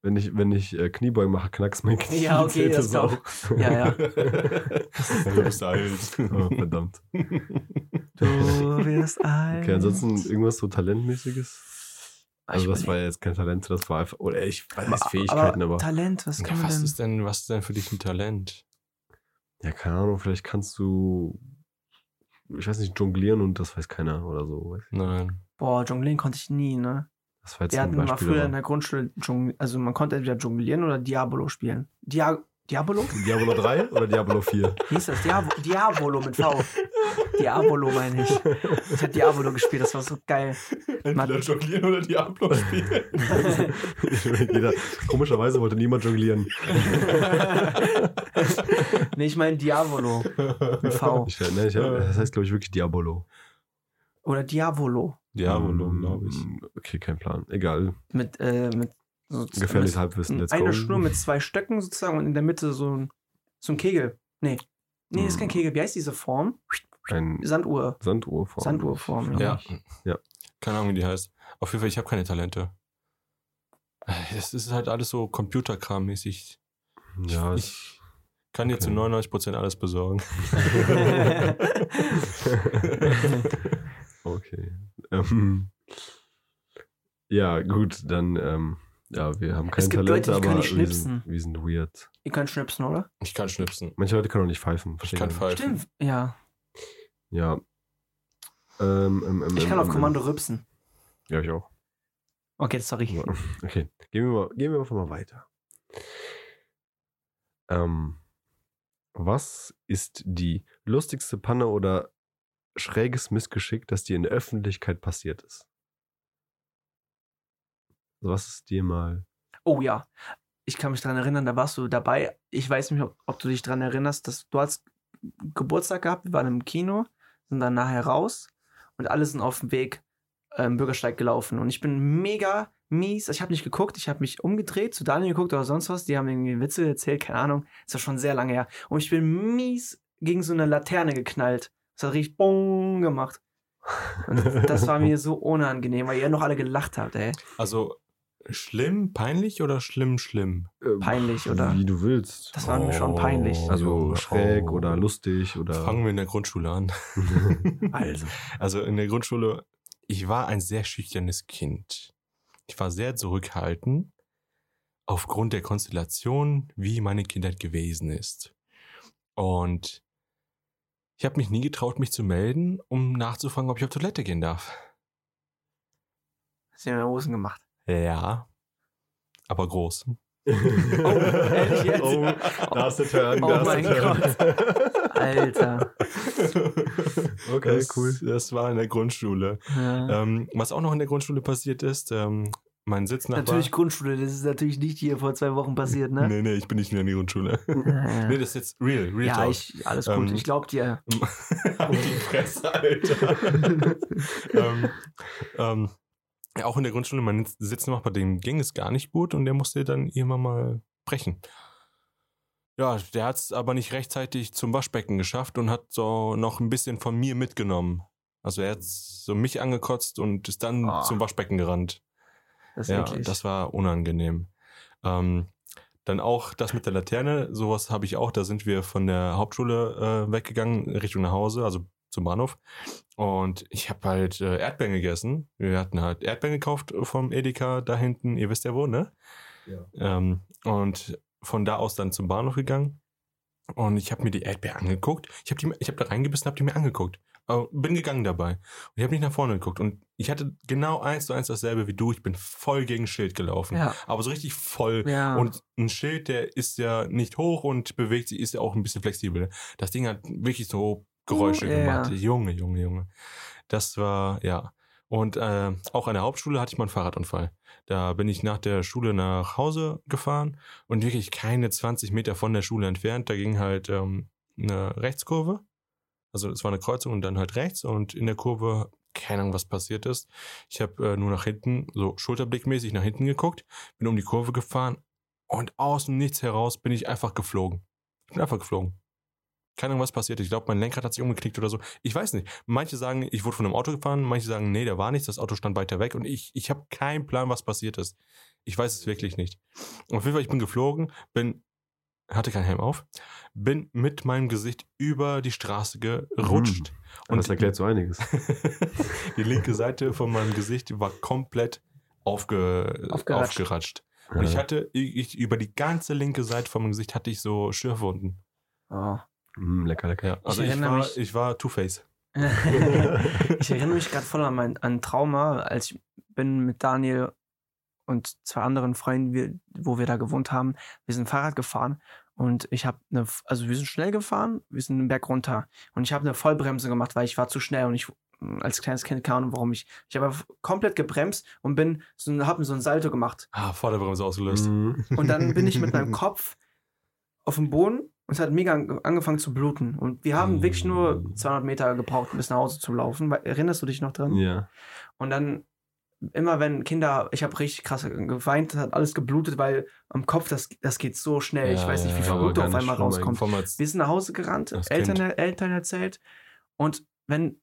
Wenn ich, wenn ich äh, Kniebeugen mache, knackst mein Knie. Ja, okay, das auch. Ja, ja. du bist alt. Oh, verdammt. Du wirst alt. Okay, ansonsten irgendwas so Talentmäßiges? Ah, ich Also das war ja jetzt kein Talent, das war einfach, oder ich weiß Fähigkeiten, aber, Talent, was kann Ja, man was denn? ist denn, was ist denn für dich ein Talent? ja, keine Ahnung, vielleicht kannst du, ich weiß nicht, jonglieren und das weiß keiner oder so. Nein. Boah, jonglieren konnte ich nie, ne? Das war jetzt Wir ein hatten mal früher in aber- der Grundschule, also man konnte entweder jonglieren oder Diabolo spielen. Dia Diabolo? Diablo 3 oder Diablo 4? Wie hieß das? Diab Diabolo mit V. Diabolo meine ich. Ich habe Diabolo gespielt, das war so geil. Entweder jonglieren oder Diablo spielen. Jeder, komischerweise wollte niemand jonglieren. nee, ich meine Diabolo mit V. Ich, ne, ich, das heißt, glaube ich, wirklich Diabolo. Oder Diavolo. Diablo, Mm, glaube ich. Okay, kein Plan. Egal. Mit, äh, mit so Gefährliches Halbwissen. Let's Eine go. Schnur mit zwei Stöcken sozusagen und in der Mitte so ein, so ein Kegel. Nee. Nee, das ist kein Mm. Kegel. Wie heißt diese Form? Ein Sanduhr. Sanduhrform. Sanduhrform, Ja. Ja. Keine Ahnung, wie die heißt. Auf jeden Fall, ich habe keine Talente. Es ist halt alles so Computerkram-mäßig. Ja, Ich, kann dir zu okay. 99% alles besorgen. okay. Ähm, ja, gut, dann, ähm, ja, wir haben kein Es gibt Talent, Leute, die aber können nicht wir, schnipsen. sind, wir sind weird. Ihr könnt schnipsen, oder? Ich kann schnipsen. Manche Leute können auch nicht pfeifen. Ich verstehe kann pfeifen. Stimmt. Ja. Ja. Ähm, ähm, ähm, Ich kann ähm, auf ähm, Kommando rübsen. Ja, ich auch. Okay, sorry. Okay, gehen wir mal, gehen wir einfach mal weiter. Ähm, was ist die lustigste Panne oder schräges Missgeschick, das dir in der Öffentlichkeit passiert ist? Was ist dir mal. Oh ja. Ich kann mich daran erinnern, da warst du dabei. Ich weiß nicht, ob, ob du dich daran erinnerst, dass du hast Geburtstag gehabt, wir waren im Kino, sind dann nachher raus und alle sind auf dem Weg äh, im Bürgersteig gelaufen. Und ich bin mega mies. Ich habe nicht geguckt, ich habe mich umgedreht, zu Daniel geguckt oder sonst was. Die haben irgendwie Witze erzählt, keine Ahnung. Ist ja schon sehr lange her. Und ich bin mies gegen so eine Laterne geknallt. Das hat richtig Bong gemacht. Und das war mir so unangenehm, weil ihr noch alle gelacht habt, ey. Also, schlimm, peinlich oder schlimm, schlimm? äh, Peinlich, oder? Wie du willst. Das war mir schon peinlich. Also schräg oh. oder lustig oder. Fangen wir in der Grundschule an. also. Also in der Grundschule, ich war ein sehr schüchternes Kind. Ich war sehr zurückhaltend aufgrund der Konstellation, wie meine Kindheit gewesen ist. Und ich habe mich nie getraut, mich zu melden, um nachzufragen, ob ich auf Toilette gehen darf. Hast du mir Hosen gemacht? Ja, aber groß. ehrlich jetzt? Oh, da ist der Turn. Oh mein Turn. Alter. Okay, das, cool. Das war in der Grundschule. Ja. Ähm, was auch noch in der Grundschule passiert ist, ähm, mein Sitznachbar... Natürlich Grundschule, das ist natürlich nicht hier vor zwei Wochen passiert, ne? Nee, nee, ich bin nicht mehr in der Grundschule. Nee, das ist jetzt real, real ja talk. ich, alles gut. Ähm, ich glaub dir. Halt die Fresse, Alter. ähm, ähm, ja, auch in der Grundschule, mein Sitznachbar, dem ging es gar nicht gut und der musste dann irgendwann mal brechen. Ja, der hat es aber nicht rechtzeitig zum Waschbecken geschafft und hat so noch ein bisschen von mir mitgenommen. Also er hat so mich angekotzt und ist dann Ah. zum Waschbecken gerannt. Das Ja, eklig. das war unangenehm. Ähm, dann auch das mit der Laterne, sowas habe ich auch. Da sind wir von der Hauptschule äh, weggegangen, Richtung nach Hause, also zum Bahnhof. Und ich habe halt äh, Erdbeeren gegessen. Wir hatten halt Erdbeeren gekauft vom Edeka da hinten. Ihr wisst ja wo, ne? Ja. Ähm, und von da aus dann zum Bahnhof gegangen. Und ich habe mir die Erdbeer angeguckt. Ich habe hab da reingebissen, habe die mir angeguckt. Aber bin gegangen dabei. Und ich habe nicht nach vorne geguckt. Und ich hatte genau eins zu eins dasselbe wie du. Ich bin voll gegen Schild gelaufen. ja. Aber so richtig voll. Ja. Und ein Schild, der ist ja nicht hoch und bewegt sich, ist ja auch ein bisschen flexibel. Das Ding hat wirklich so Geräusche Uh, ja, gemacht. ja. Junge, Junge, Junge. Das war, ja. Und äh, auch an der Hauptschule hatte ich mal einen Fahrradunfall. Da bin ich nach der Schule nach Hause gefahren und wirklich keine 20 Meter von der Schule entfernt. Da ging halt ähm, eine Rechtskurve. Also es war eine Kreuzung und dann halt rechts und in der Kurve, keine Ahnung, was passiert ist. Ich habe äh, nur nach hinten, so schulterblickmäßig nach hinten geguckt, bin um die Kurve gefahren und aus dem Nichts heraus bin ich einfach geflogen. Ich bin einfach geflogen. Keine Ahnung, was passiert ist. Ich glaube, mein Lenkrad hat sich umgeknickt oder so. Ich weiß nicht. Manche sagen, ich wurde von einem Auto gefahren, manche sagen, nee, da war nichts, das Auto stand weiter weg und ich, ich habe keinen Plan, was passiert ist. Ich weiß es wirklich nicht. Auf jeden Fall, ich bin geflogen, bin, hatte keinen Helm auf, bin mit meinem Gesicht über die Straße gerutscht. Und das erklärt so einiges. die linke Seite von meinem Gesicht war komplett aufge, Aufgeratscht. aufgeratscht. Und ich hatte, ich, ich, über die ganze linke Seite von meinem Gesicht hatte ich so Schürfwunden. Oh. Mm, lecker, lecker. Ja, also ich, erinnere war, mich- ich war Two-Face. ich erinnere mich gerade voll an mein an ein Trauma, als ich bin mit Daniel und zwei anderen Freunden, wir, wo wir da gewohnt haben, wir sind Fahrrad gefahren und ich habe eine, also wir sind schnell gefahren, wir sind den Berg runter und ich habe eine Vollbremse gemacht, weil ich war zu schnell und ich als kleines Kind keine Ahnung, warum ich ich habe komplett gebremst und bin so habe so ein Salto gemacht Ah, Vorderbremse ausgelöst. Mm. und dann bin ich mit meinem Kopf auf dem Boden und es hat mega an- angefangen zu bluten und wir haben wirklich nur 200 Meter gebraucht, um bis nach Hause zu laufen. Erinnerst du dich noch dran? Ja. Und dann immer wenn Kinder, ich habe richtig krass geweint, hat alles geblutet, weil am Kopf, das, das geht so schnell. ich Ja, weiß nicht, wie viel Blut auf einmal rauskommt. Wir sind nach Hause gerannt, Eltern, Kind. Eltern erzählt. Und wenn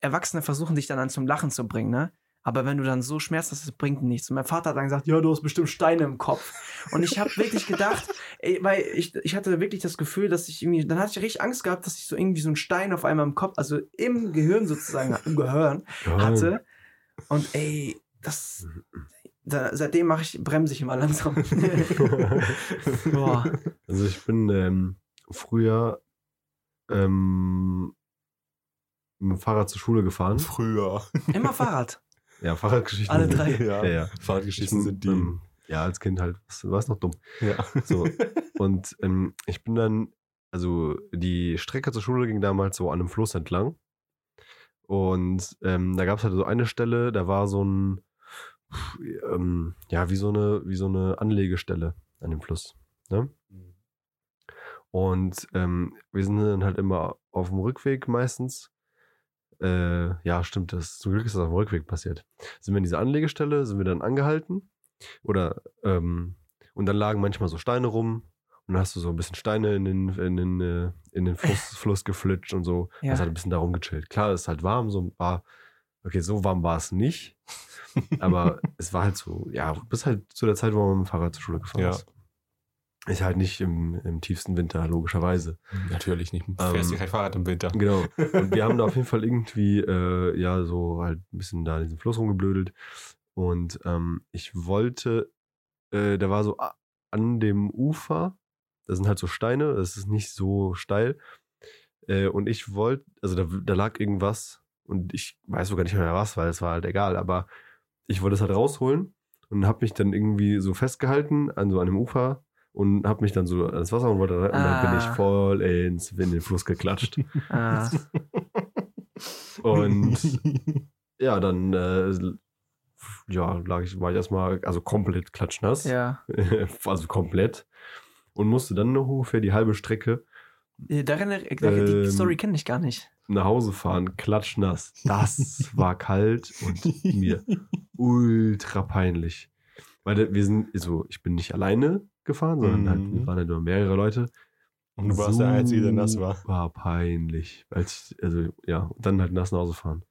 Erwachsene versuchen, dich dann, dann zum Lachen zu bringen, ne? Aber wenn du dann so schmerzt hast, das bringt nichts. Und mein Vater hat dann gesagt, ja, du hast bestimmt Steine im Kopf. Und ich habe wirklich gedacht, ey, weil ich, ich hatte wirklich das Gefühl, dass ich irgendwie, dann hatte ich richtig Angst gehabt, dass ich so irgendwie so einen Stein auf einmal im Kopf, also im Gehirn sozusagen, im Gehirn hatte. Und ey, das, da, seitdem mache ich, bremse ich immer langsam. Also ich bin ähm, früher ähm, mit dem Fahrrad zur Schule gefahren. Früher. Immer Fahrrad. Ja, Fahrradgeschichten. Alle drei. Ja, Ja, ja. Fahrradgeschichten Ich sind die. ähm, ja, als Kind halt. War es noch dumm. ja. So. Und ähm, ich bin dann, also die Strecke zur Schule ging damals so an einem Fluss entlang. Und ähm, da gab es halt so eine Stelle, da war so ein, ähm, ja, wie so eine, wie so eine Anlegestelle an dem Fluss. Ne? Und ähm, wir sind dann halt immer auf dem Rückweg meistens. Äh, ja, stimmt, das zum Glück ist das auf dem Rückweg passiert. Sind wir in dieser Anlegestelle, sind wir dann angehalten. Oder, ähm, und dann lagen manchmal so Steine rum. Und dann hast du so ein bisschen Steine in den, in den, äh, in den Fluss, Fluss geflitscht und so. Ja. Das hat ein bisschen da rumgechillt. Klar, es ist halt warm, so war, okay, so warm war es nicht. Aber es war halt so, ja, bis halt zu der Zeit, wo man mit dem Fahrrad zur Schule gefahren Ja. ist. Ist halt nicht im, im tiefsten Winter, logischerweise. Natürlich nicht. Du fährst Ähm, kein Fahrrad im Winter. Genau. Und wir haben da auf jeden Fall irgendwie, äh, ja, so halt ein bisschen da in diesem Fluss rumgeblödelt. Und ähm, ich wollte, äh, da war so an dem Ufer, da sind halt so Steine, das ist nicht so steil. Äh, und ich wollte, also da, da lag irgendwas und ich weiß sogar nicht mehr was, weil es war halt egal, aber ich wollte es halt rausholen und habe mich dann irgendwie so festgehalten an so einem Ufer und habe mich dann so ans Wasser und wollte rein, und dann bin ich Ah. voll ins, in den Fluss geklatscht. Ah, Und ja, dann äh, ja, lag ich, war ich erstmal also komplett klatschnass. ja. also komplett. Und musste dann noch ungefähr die halbe Strecke Darin, die Ähm, Story kenne ich gar nicht. nach Hause fahren, klatschnass. Das war kalt und mir ultra peinlich. Weil wir sind, also ich bin nicht alleine gefahren, sondern Mhm. halt, wir waren halt nur mehrere Leute. Und du warst der Einzige, der nass war. War peinlich. Als ich, also, ja, und dann halt nass nach Hause fahren.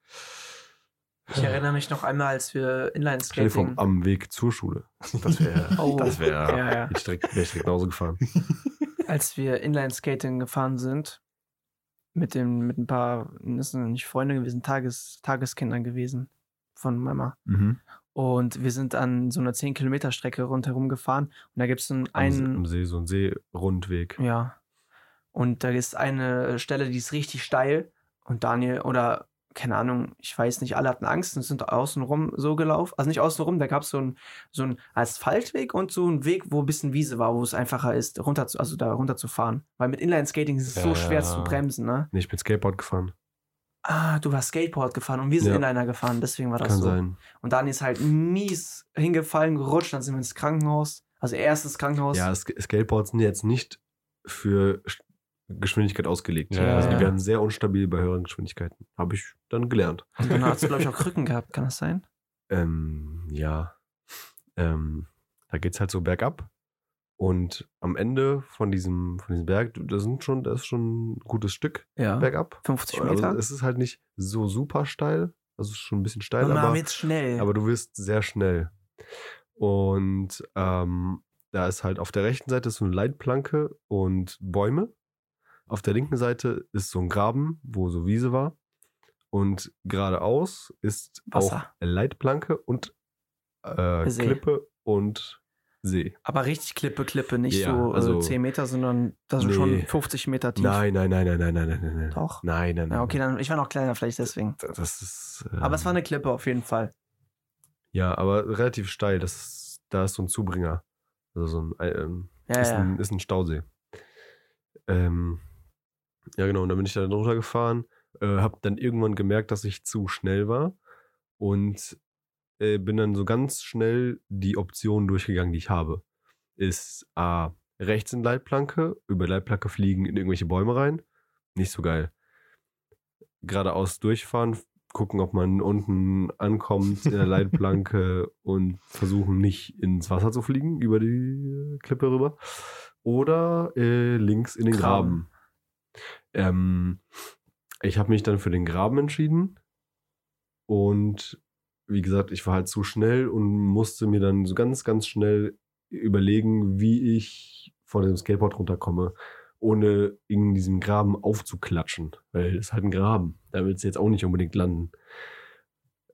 Ich erinnere mich noch einmal, als wir Inline-Skating. am Weg zur Schule. Das wäre, Oh. das wäre, Ja, ja. ich direkt, wäre ich direkt nach Hause gefahren. als wir Inline-Skating gefahren sind, mit, dem, mit ein paar, das sind nicht Freunde gewesen, Tages, Tageskindern gewesen von Mama. Mhm. Und wir sind an so einer 10-Kilometer-Strecke rundherum gefahren. Und da gibt es einen, Am, See- einen am See, so ein Seerundweg. ja. Und da ist eine Stelle, die ist richtig steil. Und Daniel, oder keine Ahnung, ich weiß nicht, alle hatten Angst und sind außenrum so gelaufen. Also nicht außenrum, da gab es so einen so Asphaltweg und so einen Weg, wo ein bisschen Wiese war, wo es einfacher ist, runter zu, also da runter zu fahren. Weil mit Inline-Skating ist es so Ja, schwer ja. zu bremsen, ne? Nee, ich bin Skateboard gefahren. Ah, du warst Skateboard gefahren und wir sind Ja. Inliner gefahren, deswegen war das Kann so. sein. Und Daniel ist halt mies hingefallen, gerutscht, dann sind wir ins Krankenhaus. Also erstes Krankenhaus. Ja, Sk Skateboards sind jetzt nicht für Geschwindigkeit ausgelegt. Ja. Also die Ja. werden sehr unstabil bei höheren Geschwindigkeiten. Habe ich dann gelernt. Und dann hast du, glaube ich, auch Krücken gehabt, kann das sein? Ähm, ja. Ähm, da geht's halt so bergab. Und am Ende von diesem, von diesem Berg, das sind schon, das ist schon ein gutes Stück Ja. bergab. 50 Also Meter. es ist halt nicht so super steil. Also es ist schon ein bisschen steil, Mama, aber, jetzt schnell. aber du wirst sehr schnell. Und ähm, da ist halt auf der rechten Seite so eine Leitplanke und Bäume. Auf der linken Seite ist so ein Graben, wo so Wiese war. Und geradeaus ist Wasser. auch Leitplanke und äh. Klippe und See. Aber richtig Klippe, Klippe, nicht Ja, so also- äh, 10 Meter, sondern das ist Nee. schon 50 Meter tief. Nein, nein, nein, nein, nein, nein, nein, nein. Doch? Nein, nein, nein. Ja, okay, dann, ich war noch kleiner, vielleicht deswegen. Das das ist. ähm, Aber es war eine Klippe auf jeden Fall. Ja, aber relativ steil. Das ist, da ist so ein Zubringer. Also so ein, ähm, Ja, ist, ein, ist ein Stausee. Ähm, ja, genau. Und dann bin ich da runtergefahren, äh, habe dann irgendwann gemerkt, dass ich zu schnell war und äh, bin dann so ganz schnell die Optionen durchgegangen, die ich habe. Ist A, rechts in Leitplanke, über Leitplanke fliegen in irgendwelche Bäume rein. Nicht so geil. Geradeaus durchfahren, gucken, ob man unten ankommt in der Leitplanke und versuchen nicht ins Wasser zu fliegen, über die Klippe rüber. Oder äh, links in den Graben. Ähm, ich habe mich dann für den Graben entschieden. Und wie gesagt, ich war halt zu schnell und musste mir dann so ganz, ganz schnell überlegen, wie ich von dem Skateboard runterkomme, ohne in diesem Graben aufzuklatschen. Weil es halt ein Graben. Da willst du jetzt auch nicht unbedingt landen.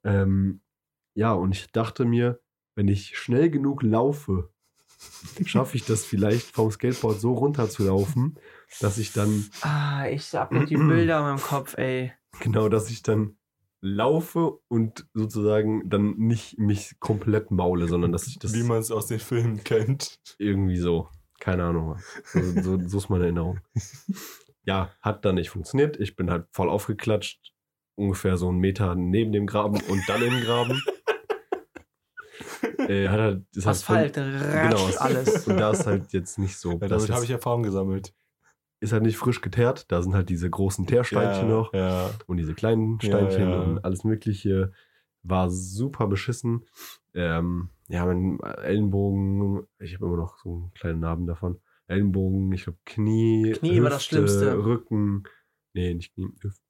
Ähm, ja, und ich dachte mir, wenn ich schnell genug laufe, schaffe ich das vielleicht vom Skateboard so runterzulaufen, dass ich dann Ah, ich hab noch die Bilder in meinem Kopf, ey. Genau, dass ich dann laufe und sozusagen dann nicht mich komplett maule, sondern dass ich das Wie man es aus den Filmen kennt. irgendwie so, keine Ahnung, so, so, so ist meine Erinnerung. Ja, hat dann nicht funktioniert. Ich bin halt voll aufgeklatscht, ungefähr so einen Meter neben dem Graben und dann im Graben. Äh, hat halt, ist halt Asphalt, voll- ratscht genau, alles. Und da ist halt jetzt nicht so. Ja, das damit habe ich Erfahrung gesammelt. ist halt nicht frisch geteert. Da sind halt diese großen Teersteinchen ja, noch. Ja. und diese kleinen Ja, Steinchen ja. und alles Mögliche. War super beschissen. Ähm, ja, mein Ellenbogen, ich habe immer noch so einen kleinen Narben davon. Ellenbogen, ich glaube Knie, Knie war das Schlimmste. Rücken, nee, nicht Knie, Hüf-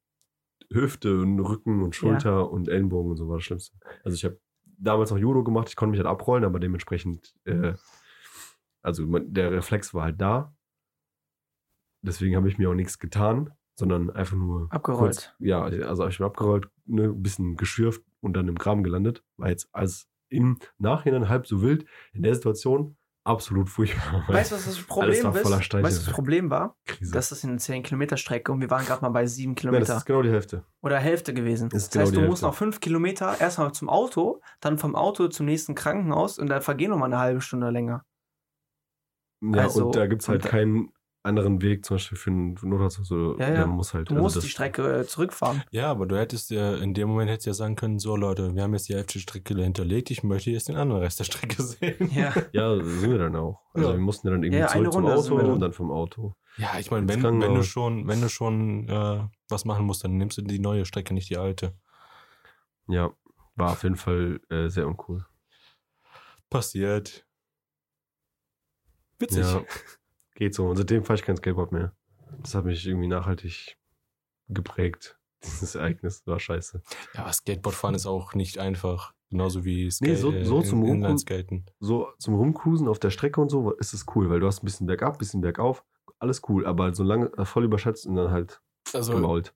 Hüfte und Rücken und Schulter und Ellenbogen und so war das Schlimmste. Also ich habe damals noch Judo gemacht, ich konnte mich halt abrollen, aber dementsprechend, äh, also man, der Reflex war halt da. Deswegen habe ich mir auch nichts getan, sondern einfach nur Abgerollt. Kurz, ja, also ich bin abgerollt, ne, ein bisschen geschürft und dann im Graben gelandet. War jetzt als im Nachhinein halb so wild. In der Situation absolut furchtbar. Weißt du, was das Problem ist? Weißt du, was das Problem war? Krise. Das ist eine 10-Kilometer-Strecke und wir waren gerade mal bei 7 Nein, das Kilometer. ist genau die Hälfte. oder Hälfte gewesen. Ist Das genau heißt, du musst noch 5 Kilometer erstmal zum Auto, dann vom Auto zum nächsten Krankenhaus und dann vergehen nochmal eine halbe Stunde länger. Ja, Also, und da gibt es halt keinen anderen Weg, zum Beispiel für einen Notarzt. Also, Ja, ja. Der muss halt, Du also musst das- die Strecke äh, zurückfahren. Ja, aber du hättest ja, in dem Moment hättest du ja sagen können, so Leute, wir haben jetzt die Hälfte der Strecke hinterlegt, ich möchte jetzt den anderen Rest der Strecke sehen. Ja. Ja, sind wir dann auch. Also Ja. wir mussten ja dann irgendwie Ja, zurück zum Auto und dann vom Auto. Ja, ich meine, wenn, wenn du schon, wenn du schon äh, was machen musst, dann nimmst du die neue Strecke, nicht die alte. Ja, war auf jeden Fall äh, sehr uncool. Passiert. Witzig. Ja. geht so. Und seitdem fahre ich kein Skateboard mehr. Das hat mich irgendwie nachhaltig geprägt. Dieses Ereignis war scheiße. Ja, aber Skateboardfahren ist auch nicht einfach. Genauso wie Nee, so- äh, so zum In- Rumcruisen- Inlineskaten. So zum Rumcruisen auf der Strecke und so ist es cool, weil du hast ein bisschen bergab, ein bisschen bergauf. Alles cool, aber so lange äh, voll überschätzt und dann halt Also, gemault.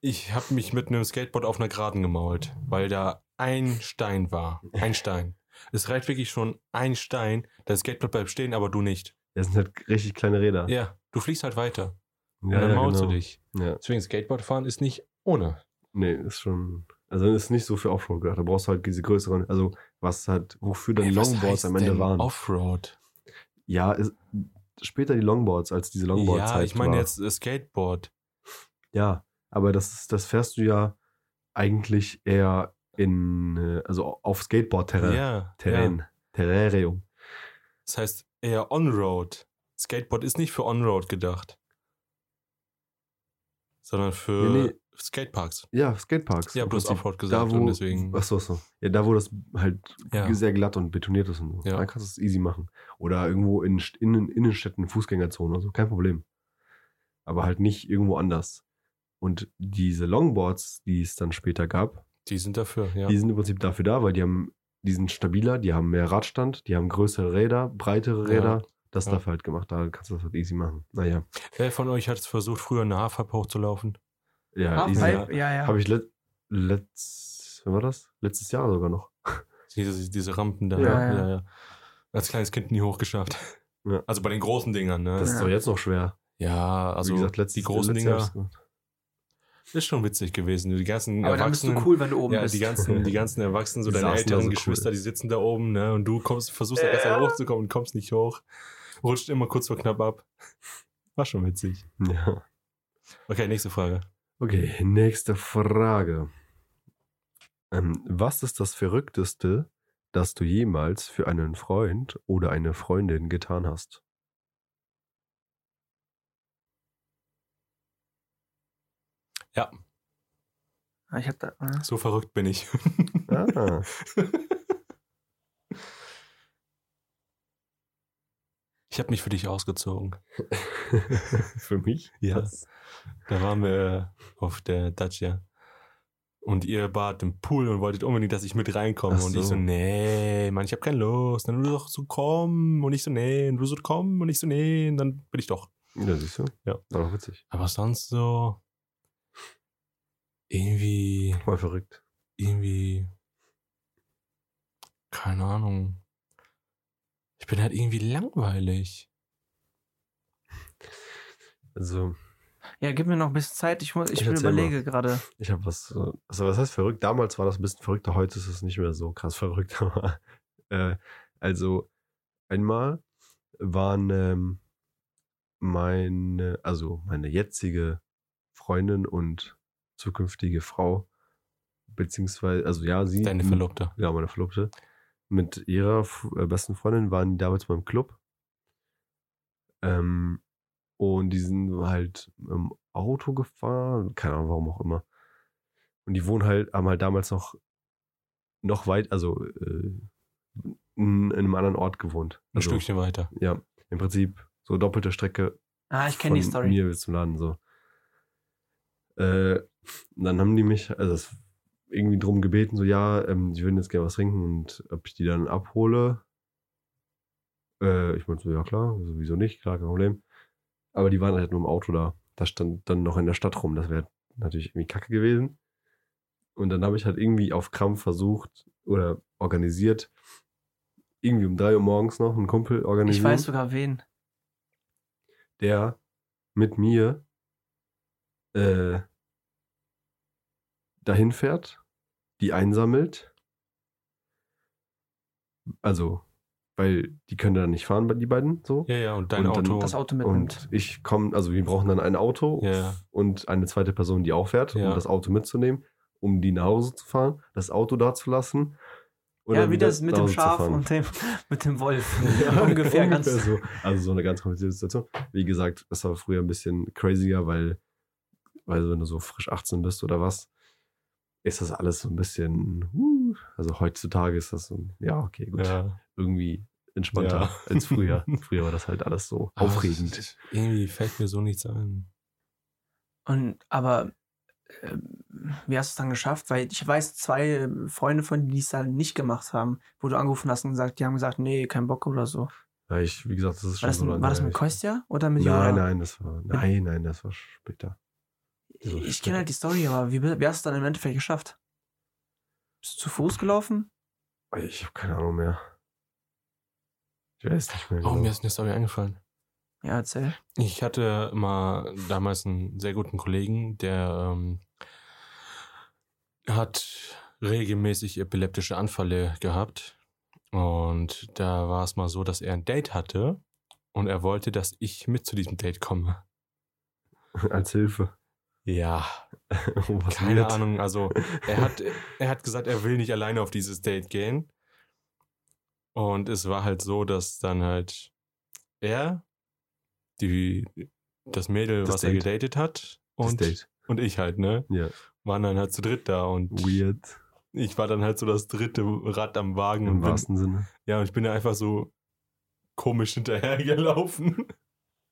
ich habe mich mit einem Skateboard auf einer Geraden gemault, weil da ein Stein war. Ein Stein. Es reicht wirklich schon ein Stein. Das Skateboard bleibt stehen, aber du nicht. Das sind halt richtig kleine Räder. Ja, du fliegst halt weiter. ja, und dann ja, maulst genau. du dich. Ja. Deswegen Skateboardfahren ist nicht ohne. Nee, ist schon. Also ist nicht so für Offroad gedacht. Da brauchst du halt diese größeren, also was halt, wofür dann Ey, Longboards heißt am Ende denn waren. Offroad. Ja, ist, später die Longboards, als diese Longboard-Zeit Ja, ich meine war. jetzt Skateboard. Ja, aber das, ist, das fährst du ja eigentlich eher in, äh, also auf Skateboard-Terrain. Ja, Terrain. ja. Terrarium. Das heißt eher On-Road. Skateboard ist nicht für On-Road gedacht. Sondern für Nee, nee. Skateparks. Ja, Skateparks. Ja, im du hast Prinzip. Offroad gesagt da, wo, und deswegen. Ach so, so. Ja, da, wo das halt Ja. sehr glatt und betoniert ist und so. Ja. Da kannst du es easy machen. Oder irgendwo in, St- in Innenstädten, Fußgängerzonen oder so. Kein Problem. Aber halt nicht irgendwo anders. Und diese Longboards, die es dann später gab, Die sind dafür, ja. die sind im Prinzip dafür da, weil die haben, die sind stabiler, die haben mehr Radstand, die haben größere Räder, breitere Ja. Räder. Das ist Ja. dafür halt gemacht. Da kannst du das halt easy machen. Naja. Wer von euch hat es versucht, früher eine Halfpipe hochzulaufen? Ja, easy. Ja, ja. Habe ich let, letzt, wann war das? Letztes Jahr sogar noch. Diese, diese Rampen da. Ja, ja. Als kleines Kind nie hochgeschafft. Ja. Also bei den großen Dingern, ne? Das ist Ja. doch jetzt noch schwer. ja, also Wie gesagt, letztes, die großen Dinger. Ist schon witzig gewesen. Die ganzen Aber dann bist du Erwachsenen. cool, wenn du oben ja, bist. die ganzen, die ganzen Erwachsenen, so Die deine da älteren so cool. Geschwister, die sitzen da oben, ne? Und du kommst, versuchst da erst mal hochzukommen und kommst nicht hoch. Rutscht immer kurz vor knapp ab. War schon witzig. Ja. Okay, nächste Frage. Okay, nächste Frage. Ähm, was ist das Verrückteste, das du jemals für einen Freund oder eine Freundin getan hast? Ja, Ah, Ich hab da. äh, so verrückt bin ich. Ah, Ich habe mich für dich ausgezogen. für mich? Ja. Was? Da waren wir auf der Dacia. Und ihr wart im Pool und wolltet unbedingt, dass ich mit reinkomme. Ach Und ich so. so, nee, Mann, ich habe keine Lust. Dann du doch so komm. Und ich so, nee. Und du so komm. Und ich so, nee. Und dann bin ich doch. Ja, siehst du? Ja. Doch witzig. Aber sonst so irgendwie, Voll verrückt. irgendwie, keine Ahnung. Ich bin halt irgendwie langweilig. Also, Ja, gib mir noch ein bisschen Zeit. Ich, muss, ich, Ich will erzähl mal. überlege gerade. ich habe was. Also, was heißt verrückt? Damals war das ein bisschen verrückter, heute ist es nicht mehr so krass verrückt. Aber, äh, also, einmal waren ähm, meine, also meine jetzige Freundin und zukünftige Frau, beziehungsweise, also ja, sie. Deine Verlobte. Ja, meine Verlobte. Mit ihrer äh, besten Freundin waren die damals beim Club. Ähm, und die sind halt im Auto gefahren, keine Ahnung, warum auch immer. Und die wohnen halt, haben halt damals noch, noch weit, also äh, in, in einem anderen Ort gewohnt. Ein Also, Stückchen weiter. Ja, im Prinzip so doppelte Strecke Ah, ich kenne die von Story. mir bis zum Laden so. Äh, dann haben die mich, also es irgendwie drum gebeten, so ja, ähm, sie würden jetzt gerne was trinken und ob ich die dann abhole. Äh, ich meinte so, ja klar, sowieso nicht, klar, kein Problem. Aber die waren halt nur im Auto da. Das stand dann noch in der Stadt rum. Das wäre natürlich irgendwie kacke gewesen. Und dann habe ich halt irgendwie auf Krampf versucht oder organisiert, irgendwie um drei Uhr morgens noch einen Kumpel organisiert Ich weiß sogar wen. der mit mir äh, dahin fährt, die einsammelt. Also, weil die können dann nicht fahren, die beiden so. Ja, ja, und dein Und dann Auto. Das Auto mitnimmt. Und ich komme, also wir brauchen dann ein Auto Ja. und eine zweite Person, die auch fährt, Ja. um das Auto mitzunehmen, um die nach Hause zu fahren, das Auto da zu lassen. und ja, wie das mit dem Schaf und dem, mit dem Wolf. Ja, ungefähr ganz. so. Also so eine ganz komplizierte Situation. Wie gesagt, das war früher ein bisschen crazier, weil, weil wenn du so frisch 18 bist oder was, ist das alles so ein bisschen, uh, also heutzutage ist das so, ja, okay, gut. Ja. Irgendwie entspannter Ja. als früher. früher war das halt alles so Aber aufregend. Irgendwie fällt mir so nichts ein. Und aber äh, wie hast du es dann geschafft? Weil ich weiß, zwei äh, Freunde von dir, die es dann nicht gemacht haben, wo du angerufen hast und gesagt, die haben gesagt, nee, kein Bock oder so. Ja, ich, wie gesagt, das ist schon War das, so lange war das mit Kostja oder mit Jura? Nein, nein, das war. Nein, nein, das war später. So Ich kenne halt die Story, aber wie, wie hast du es dann im Endeffekt geschafft? Bist du zu Fuß gelaufen? Ich habe keine Ahnung mehr. Ich weiß nicht mehr. Oh, genau. mir ist eine Story eingefallen. Ja, erzähl. Ich hatte mal damals einen sehr guten Kollegen, der ähm, hat regelmäßig epileptische Anfälle gehabt. Und da war es mal so, dass er ein Date hatte und er wollte, dass ich mit zu diesem Date komme. Als Hilfe. Ja, Oh, keine weird. Ahnung. Also er hat, er hat gesagt, er will nicht alleine auf dieses Date gehen. Und es war halt so, dass dann halt er, die, das Mädel, Das was er Date. gedatet hat, und, und ich halt, ne? Ja. Waren dann halt zu dritt da und Weird. ich war dann halt so das dritte Rad am Wagen Im bin, wahrsten Sinne. ja, und ich bin da einfach so komisch hinterhergelaufen.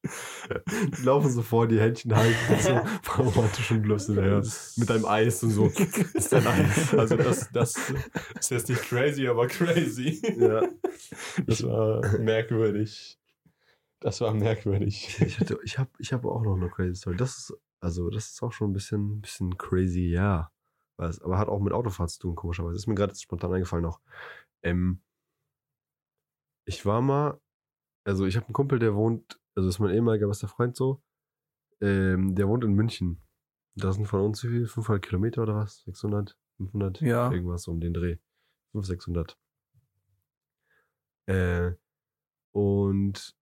Die laufen so vor, die Händchen halten und so romantisch und läufst hinterher. Mit deinem Eis und so. Ist dein Eis. Also das, das ist jetzt nicht crazy, aber crazy. Ja. Das war merkwürdig. Das war merkwürdig. Ich, hatte, ich habe ich hab auch noch eine crazy Story. Das ist, also, das ist auch schon ein bisschen, bisschen crazy, ja. Was, aber hat auch mit Autofahrt zu tun, komischerweise. Ist mir gerade spontan eingefallen noch. Ähm, ich war mal, also ich habe einen Kumpel, der wohnt, also ist mein ehemaliger bester Freund so, ähm, der wohnt in München. Das sind von uns wie viel? 500 Kilometer oder was? 600? 500? Ja. Irgendwas um den Dreh. 500, 600. Äh, und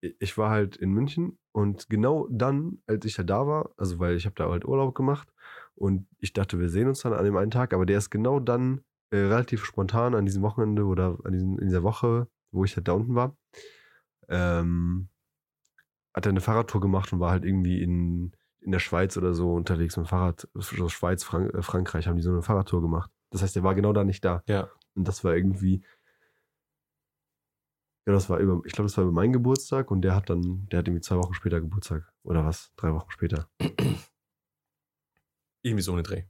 ich war halt in München und genau dann, als ich halt da war, also weil ich habe da halt Urlaub gemacht und ich dachte, wir sehen uns dann an dem einen Tag, aber der ist genau dann äh, relativ spontan an diesem Wochenende oder an diesem, in dieser Woche, wo ich halt da unten war, ähm, hat er eine Fahrradtour gemacht und war halt irgendwie in, in der Schweiz oder so unterwegs mit dem Fahrrad, so Schweiz, Frank äh, Frankreich haben die so eine Fahrradtour gemacht. Das heißt, der war genau da nicht da. Ja. Und das war irgendwie, ja, das war über, ich glaube, das war über meinen Geburtstag und der hat dann, der hat irgendwie zwei Wochen später Geburtstag. Oder was? Drei Wochen später. Irgendwie so eine Dreh.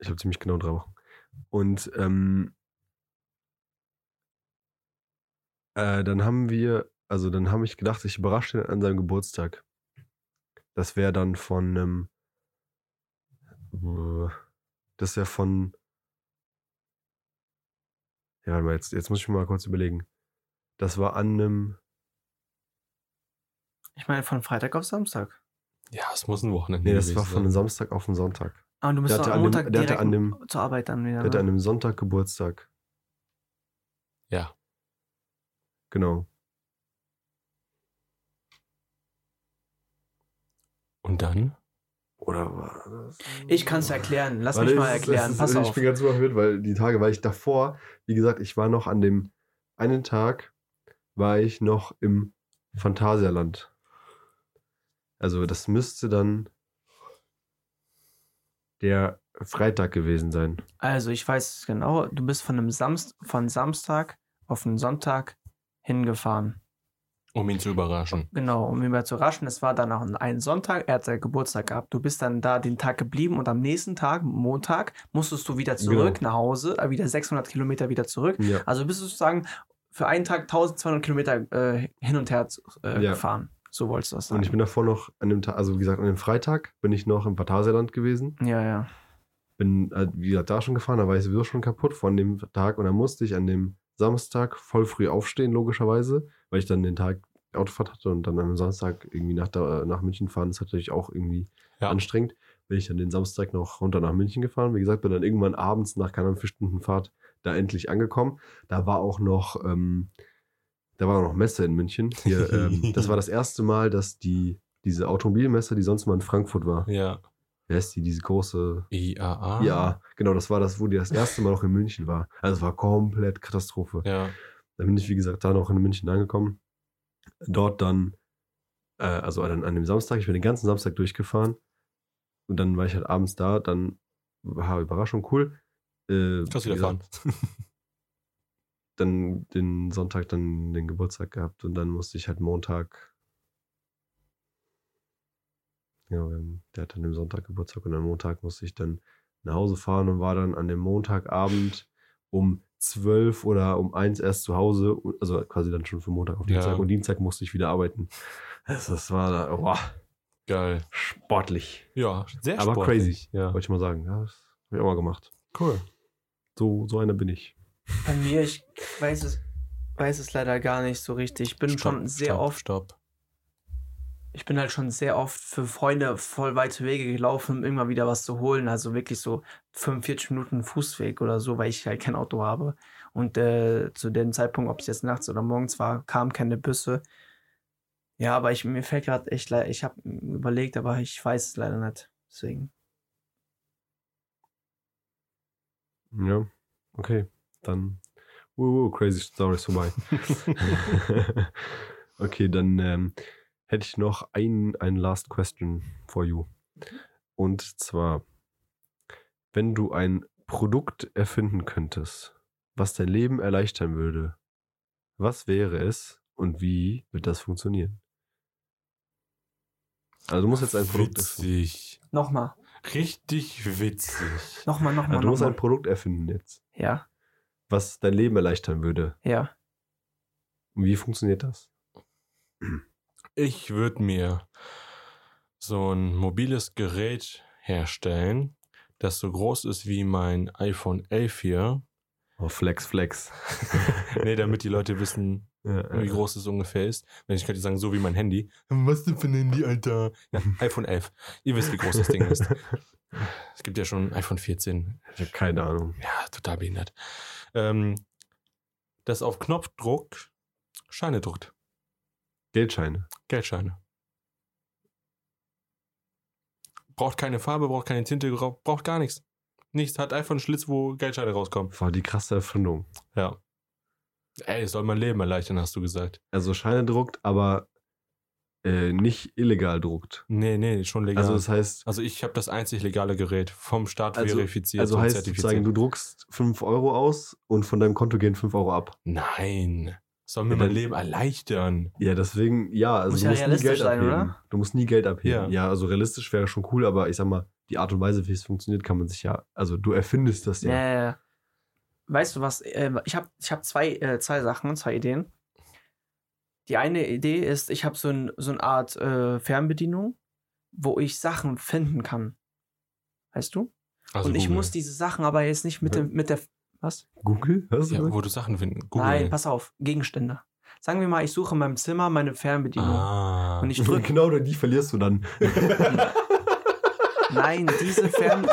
Ich glaube, ziemlich genau drei Wochen. Und ähm, äh, dann haben wir, also dann habe ich gedacht, ich überrasche ihn an seinem Geburtstag. Das wäre dann von einem, äh, das wäre von, ja, warte mal, jetzt, jetzt muss ich mir mal kurz überlegen. Das war an einem, Ich meine, von Freitag auf Samstag. Ja, es muss ein Wochenende nee, das war von einem Samstag auf einen Sonntag. Aber du bist Der hatte am an dem- Montag der hatte an dem- zur Arbeit dann wieder. Der hatte an Ne? einem Sonntag Geburtstag. Ja. Genau. Und dann? Oder war das? Ich kann es erklären. Lass Warte, mich mal ist- erklären. ist- Pass Ich auf. bin ganz verwirrt, weil die Tage, weil ich davor, wie gesagt, ich war noch an dem einen Tag, war ich noch im Phantasialand. Also das müsste dann der Freitag gewesen sein. Also, ich weiß es genau. Du bist von einem Samst von Samstag auf einen Sonntag hingefahren. Um ihn zu überraschen. Genau, um ihn mal zu raschen. Es war dann auch ein Sonntag. Er hat seinen Geburtstag gehabt. Du bist dann da den Tag geblieben und am nächsten Tag, Montag, musstest du wieder zurück Genau. nach Hause, äh, wieder 600 Kilometer wieder zurück. Ja. Also bist du sozusagen für einen Tag 1200 Kilometer äh, hin und her äh, Ja. gefahren. So wolltest du das sagen. Und ich bin davor noch an dem Tag, also wie gesagt, an dem Freitag bin ich noch im Phantasialand gewesen. ja, ja. bin, halt, wie gesagt, da schon gefahren, da war ich sowieso schon kaputt von dem Tag und dann musste ich an dem Samstag voll früh aufstehen, logischerweise, weil ich dann den Tag Autofahrt hatte und dann am Samstag irgendwie nach, da, nach München fahren, ist natürlich auch irgendwie Ja. anstrengend. Bin ich dann den Samstag noch runter nach München gefahren. Wie gesagt, bin dann irgendwann abends nach keine Ahnung, vier Stunden Fahrt da endlich angekommen. Da war auch noch, ähm, da war auch noch Messe in München. Hier, ähm, das war das erste Mal, dass die, diese Automobilmesse, die sonst mal in Frankfurt war, Ja. Wer ist die, diese große IAA? ja, genau, das war das, wo die das erste Mal noch in München war. Also es war komplett Katastrophe. Ja. Dann bin ich, wie gesagt, da noch in München angekommen. Dort dann, äh, also an, an dem Samstag, ich bin den ganzen Samstag durchgefahren. Und dann war ich halt abends da, dann war Überraschung cool. Äh, Kannst wie wieder fahren. dann den Sonntag dann den Geburtstag gehabt und dann musste ich halt Montag. Ja, ähm, der hat dann am Sonntag Geburtstag und am Montag musste ich dann nach Hause fahren und war dann an dem Montagabend um 12 oder um 1 erst zu Hause, also quasi dann schon von Montag auf Ja. Dienstag und Dienstag musste ich wieder arbeiten. Das, das war da, boah, Geil. sportlich, Ja, sehr aber sportlich. crazy, Ja. wollte ich mal sagen. Ja, das habe ich auch mal gemacht. Cool. So, so einer bin ich. Bei mir, ich weiß es, weiß es leider gar nicht so richtig. Ich bin Stopp, schon sehr stopp, oft, Stopp. Ich bin halt schon sehr oft für Freunde voll weite Wege gelaufen, um immer wieder was zu holen. Also wirklich so 45 Minuten Fußweg oder so, weil ich halt kein Auto habe. Und äh, zu dem Zeitpunkt, ob es jetzt nachts oder morgens war, kamen keine Busse. Ja, aber ich, mir fällt gerade echt leid, ich habe überlegt, aber ich weiß es leider nicht. Deswegen. Ja, okay. Dann. Uh, uh, crazy Story ist vorbei. okay, dann ähm, hätte ich noch ein, ein last question for you. Und zwar, wenn du ein Produkt erfinden könntest, was dein Leben erleichtern würde, was wäre es und wie wird das funktionieren? Also du musst jetzt ein Produkt erfinden. Witzig. Nochmal, Richtig witzig. nochmal, nochmal. Also du musst nochmal. ein Produkt erfinden jetzt, Ja, was dein Leben erleichtern würde. ja. Und wie funktioniert das? Ich würde mir so ein mobiles Gerät herstellen, das so groß ist wie mein iPhone 11 hier. Oh, Flex, Flex. nee, damit die Leute wissen, Ja, wie groß es ungefähr ist. Wenn ich könnte sagen, so wie mein Handy. Was denn für ein Handy, Alter? Ja, iPhone 11. Ihr wisst, wie groß das Ding ist. Es gibt ja schon iPhone 14. Ich habe keine Ahnung. Ja, total behindert. Ähm, das auf Knopfdruck Scheine druckt. Geldscheine. Geldscheine. Braucht keine Farbe, braucht keine Tinte, braucht gar nichts. Nichts. Hat einfach einen Schlitz, wo Geldscheine rauskommen. War die krasse Erfindung. Ja. Ey, es soll mein Leben erleichtern, hast du gesagt. Also Scheine druckt, aber äh, nicht illegal druckt. Nee, nee, schon legal. Also Also, das heißt, ich habe das einzig legale Gerät vom Staat Also- verifiziert also heißt sozusagen, du druckst 5 Euro aus und von deinem Konto gehen 5 Euro ab. Nein. Soll mir Ja, mein Leben erleichtern. Ja, deswegen, ja, also Muss du ja musst nie realistisch Geld sein, abheben. oder? Du musst nie Geld abheben. Ja. Ja. also realistisch wäre schon cool, aber ich sag mal, die Art und Weise, wie es funktioniert, kann man sich ja, also du erfindest das Ja. ja. ja, ja. Weißt du was? äh, Ich habe ich hab zwei, äh, zwei Sachen, zwei Ideen. Die eine Idee ist, ich habe so, ein, so eine Art äh, Fernbedienung, wo ich Sachen finden kann. Weißt du? Also Und ich Google. muss diese Sachen aber jetzt nicht mit, dem, mit der. Was? Google? Du Ja, wo du Sachen finden. Google. Nein, pass auf. Gegenstände. Sagen wir mal, ich suche in meinem Zimmer meine Fernbedienung. Ah. Und ich drücke. genau, die verlierst du dann. Nein, diese Fern.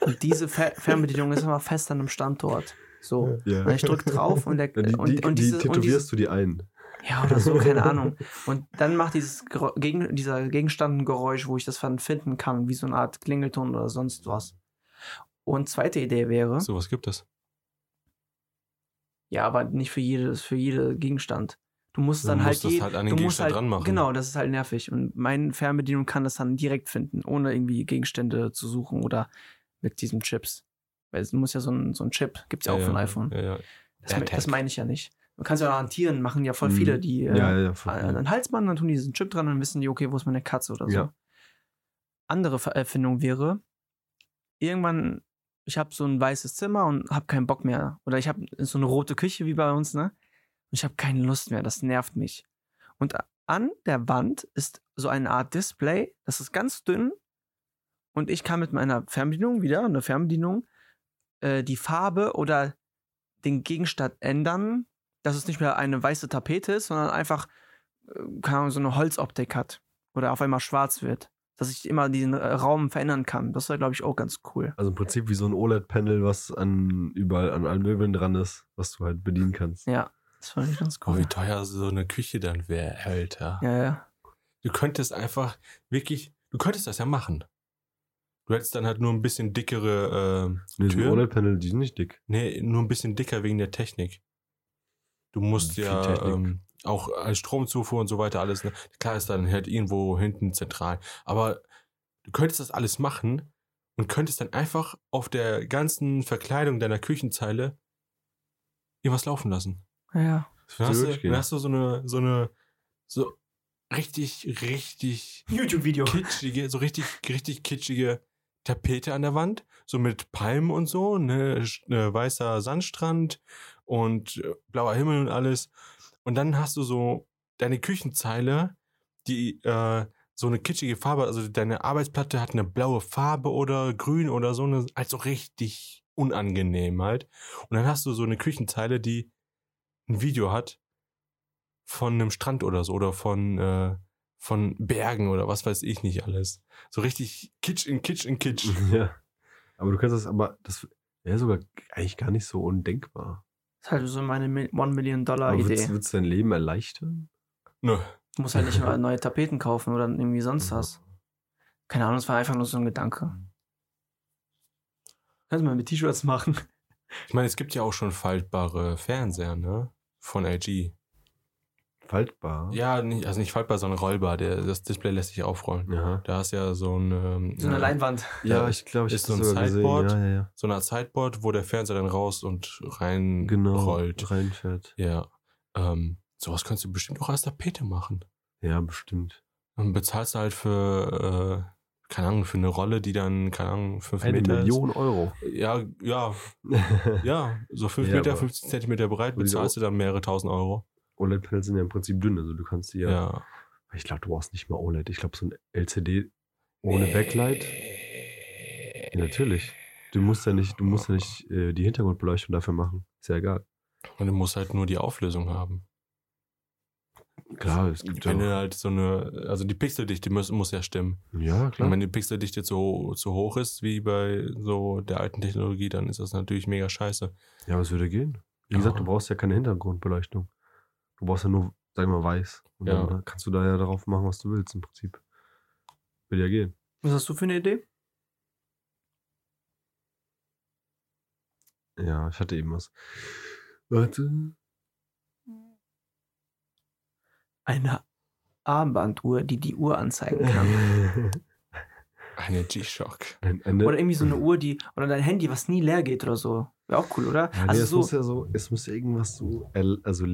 Und diese Fer Fernbedienung ist immer fest an einem Standort. So. ja. Und ich drücke drauf und, der, Ja, die, und, die, und die diese, und tätowierst diese, du dir ein. Ja, oder so, keine Ahnung. Und dann macht dieses Gegen, dieser Gegenstand ein Geräusch, wo ich das dann finden kann, wie so eine Art Klingelton oder sonst was. Und zweite Idee wäre, So, was gibt es? ja, aber nicht für jedes, für jede Gegenstand. Du musst Du dann musst halt, das je, halt an den du musst Gegenstand halt dran machen. Genau, das ist halt nervig. Und meine Fernbedienung kann das dann direkt finden, ohne irgendwie Gegenstände zu suchen oder mit diesen Chips. Weil es muss ja so ein, so ein Chip, gibt es ja auch von iPhone. Ja, ja. Das, das meine ich ja nicht. Man kann es ja auch an Tieren machen, ja voll Mhm. viele, die äh, ja, ja, voll. an den Halsband, dann tun die diesen Chip dran und dann wissen die, okay, wo ist meine Katze oder so. Ja. Andere Erfindung wäre, irgendwann, ich habe so ein weißes Zimmer und habe keinen Bock mehr. Oder ich habe so eine rote Küche wie bei uns, ne? Und ich habe keine Lust mehr, das nervt mich. Und an der Wand ist so eine Art Display, das ist ganz dünn. Und ich kann mit meiner Fernbedienung wieder, eine Fernbedienung, äh, die Farbe oder den Gegenstand ändern, dass es nicht mehr eine weiße Tapete ist, sondern einfach, äh, keine Ahnung, so eine Holzoptik hat. Oder auf einmal schwarz wird. Dass ich immer diesen äh, Raum verändern kann. Das wäre, glaube ich, auch ganz cool. Also im Prinzip wie so ein OLED-Panel, was an überall an allen Möbeln dran ist, was du halt bedienen kannst. Ja, das fand ich ganz Oh, cool. wie teuer so eine Küche dann wäre, Alter. ja, ja. Du könntest einfach wirklich, du könntest das ja machen. Du hättest dann halt nur ein bisschen dickere, äh, Nee, Türen. OLED-Panel, die sind nicht dick. nee, nur ein bisschen dicker wegen der Technik. Du musst Viel ja Technik. ähm, auch als Stromzufuhr und so weiter alles. Ne? Klar ist dann halt irgendwo hinten zentral. Aber du könntest das alles machen und könntest dann einfach auf der ganzen Verkleidung deiner Küchenzeile irgendwas laufen lassen. Ja. Dann hast, du, dann hast du so eine, so eine, so richtig, richtig YouTube-Video. kitschige, so richtig, richtig kitschige Tapete an der Wand, so mit Palmen und so, ne, ne weißer Sandstrand und äh, blauer Himmel und alles. Und dann hast du so deine Küchenzeile, die äh, so eine kitschige Farbe, also deine Arbeitsplatte hat eine blaue Farbe oder grün oder so, eine, also richtig unangenehm halt. Und dann hast du so eine Küchenzeile, die ein Video hat von einem Strand oder so oder von äh, von Bergen oder was weiß ich nicht alles. So richtig Kitsch in Kitsch in Kitsch. Ja. Aber du kannst das, aber das wäre sogar eigentlich gar nicht so undenkbar. Das ist halt so meine Mil- One Million Dollar Aber Idee. wird's, wird's dein Leben erleichtern? Nö. Du musst halt nicht mal neue Tapeten kaufen oder irgendwie sonst was. Keine Ahnung, es war einfach nur so ein Gedanke. Kannst du mal mit T-Shirts machen. Ich meine, es gibt ja auch schon faltbare Fernseher, ne? Von LG. Faltbar? Ja, nicht, also nicht faltbar, sondern rollbar. Der, das Display lässt sich aufrollen. Ja. Da ist ja so ein ähm, So eine Leinwand. Ja, ich glaube, ich Ist so ein Sideboard? Ja, ja, ja. so eine Art Sideboard, wo der Fernseher dann raus und rein Genau. rollt. Reinfährt. Ja. Ähm, sowas kannst du bestimmt auch als Tapete machen. Ja, bestimmt. Dann bezahlst du halt für, äh, keine Ahnung, für eine Rolle, die dann, keine Ahnung, 5 Eine Meter Million Euro. ist. Ja, ja, ja, so 5 Ja, Meter, aber- 15 Zentimeter breit bezahlst du dann mehrere tausend Euro. OLED-Panels sind ja im Prinzip dünn, also du kannst die Ja. ja. Ich glaube, du brauchst nicht mal OLED. Ich glaube, so ein LCD ohne Backlight. Ja, natürlich. Du musst ja nicht, du musst ja nicht äh, die Hintergrundbeleuchtung dafür machen. Ist ja egal. Und du musst halt nur die Auflösung haben. Klar, es gibt Wenn du ja. halt so eine, also die Pixeldichte muss, muss ja stimmen. Ja, Und klar. wenn die Pixeldichte zu, zu hoch ist, wie bei so der alten Technologie, dann ist das natürlich mega scheiße. Ja, aber es würde gehen. Wie Ja. gesagt, du brauchst ja keine Hintergrundbeleuchtung. Du brauchst ja nur, sag mal, weiß. Und Ja. dann kannst du da ja darauf machen, was du willst, im Prinzip. Würde ja gehen. Was hast du für eine Idee? Ja, ich hatte eben was. Warte. Eine Armbanduhr, die die Uhr anzeigen kann. Eine G-Shock. Ein, eine, Oder irgendwie so eine Uhr, die. Oder dein Handy, was nie leer geht oder so. Wäre auch cool, oder? Ja, nee, also es so. muss ja so, es muss ja irgendwas so, also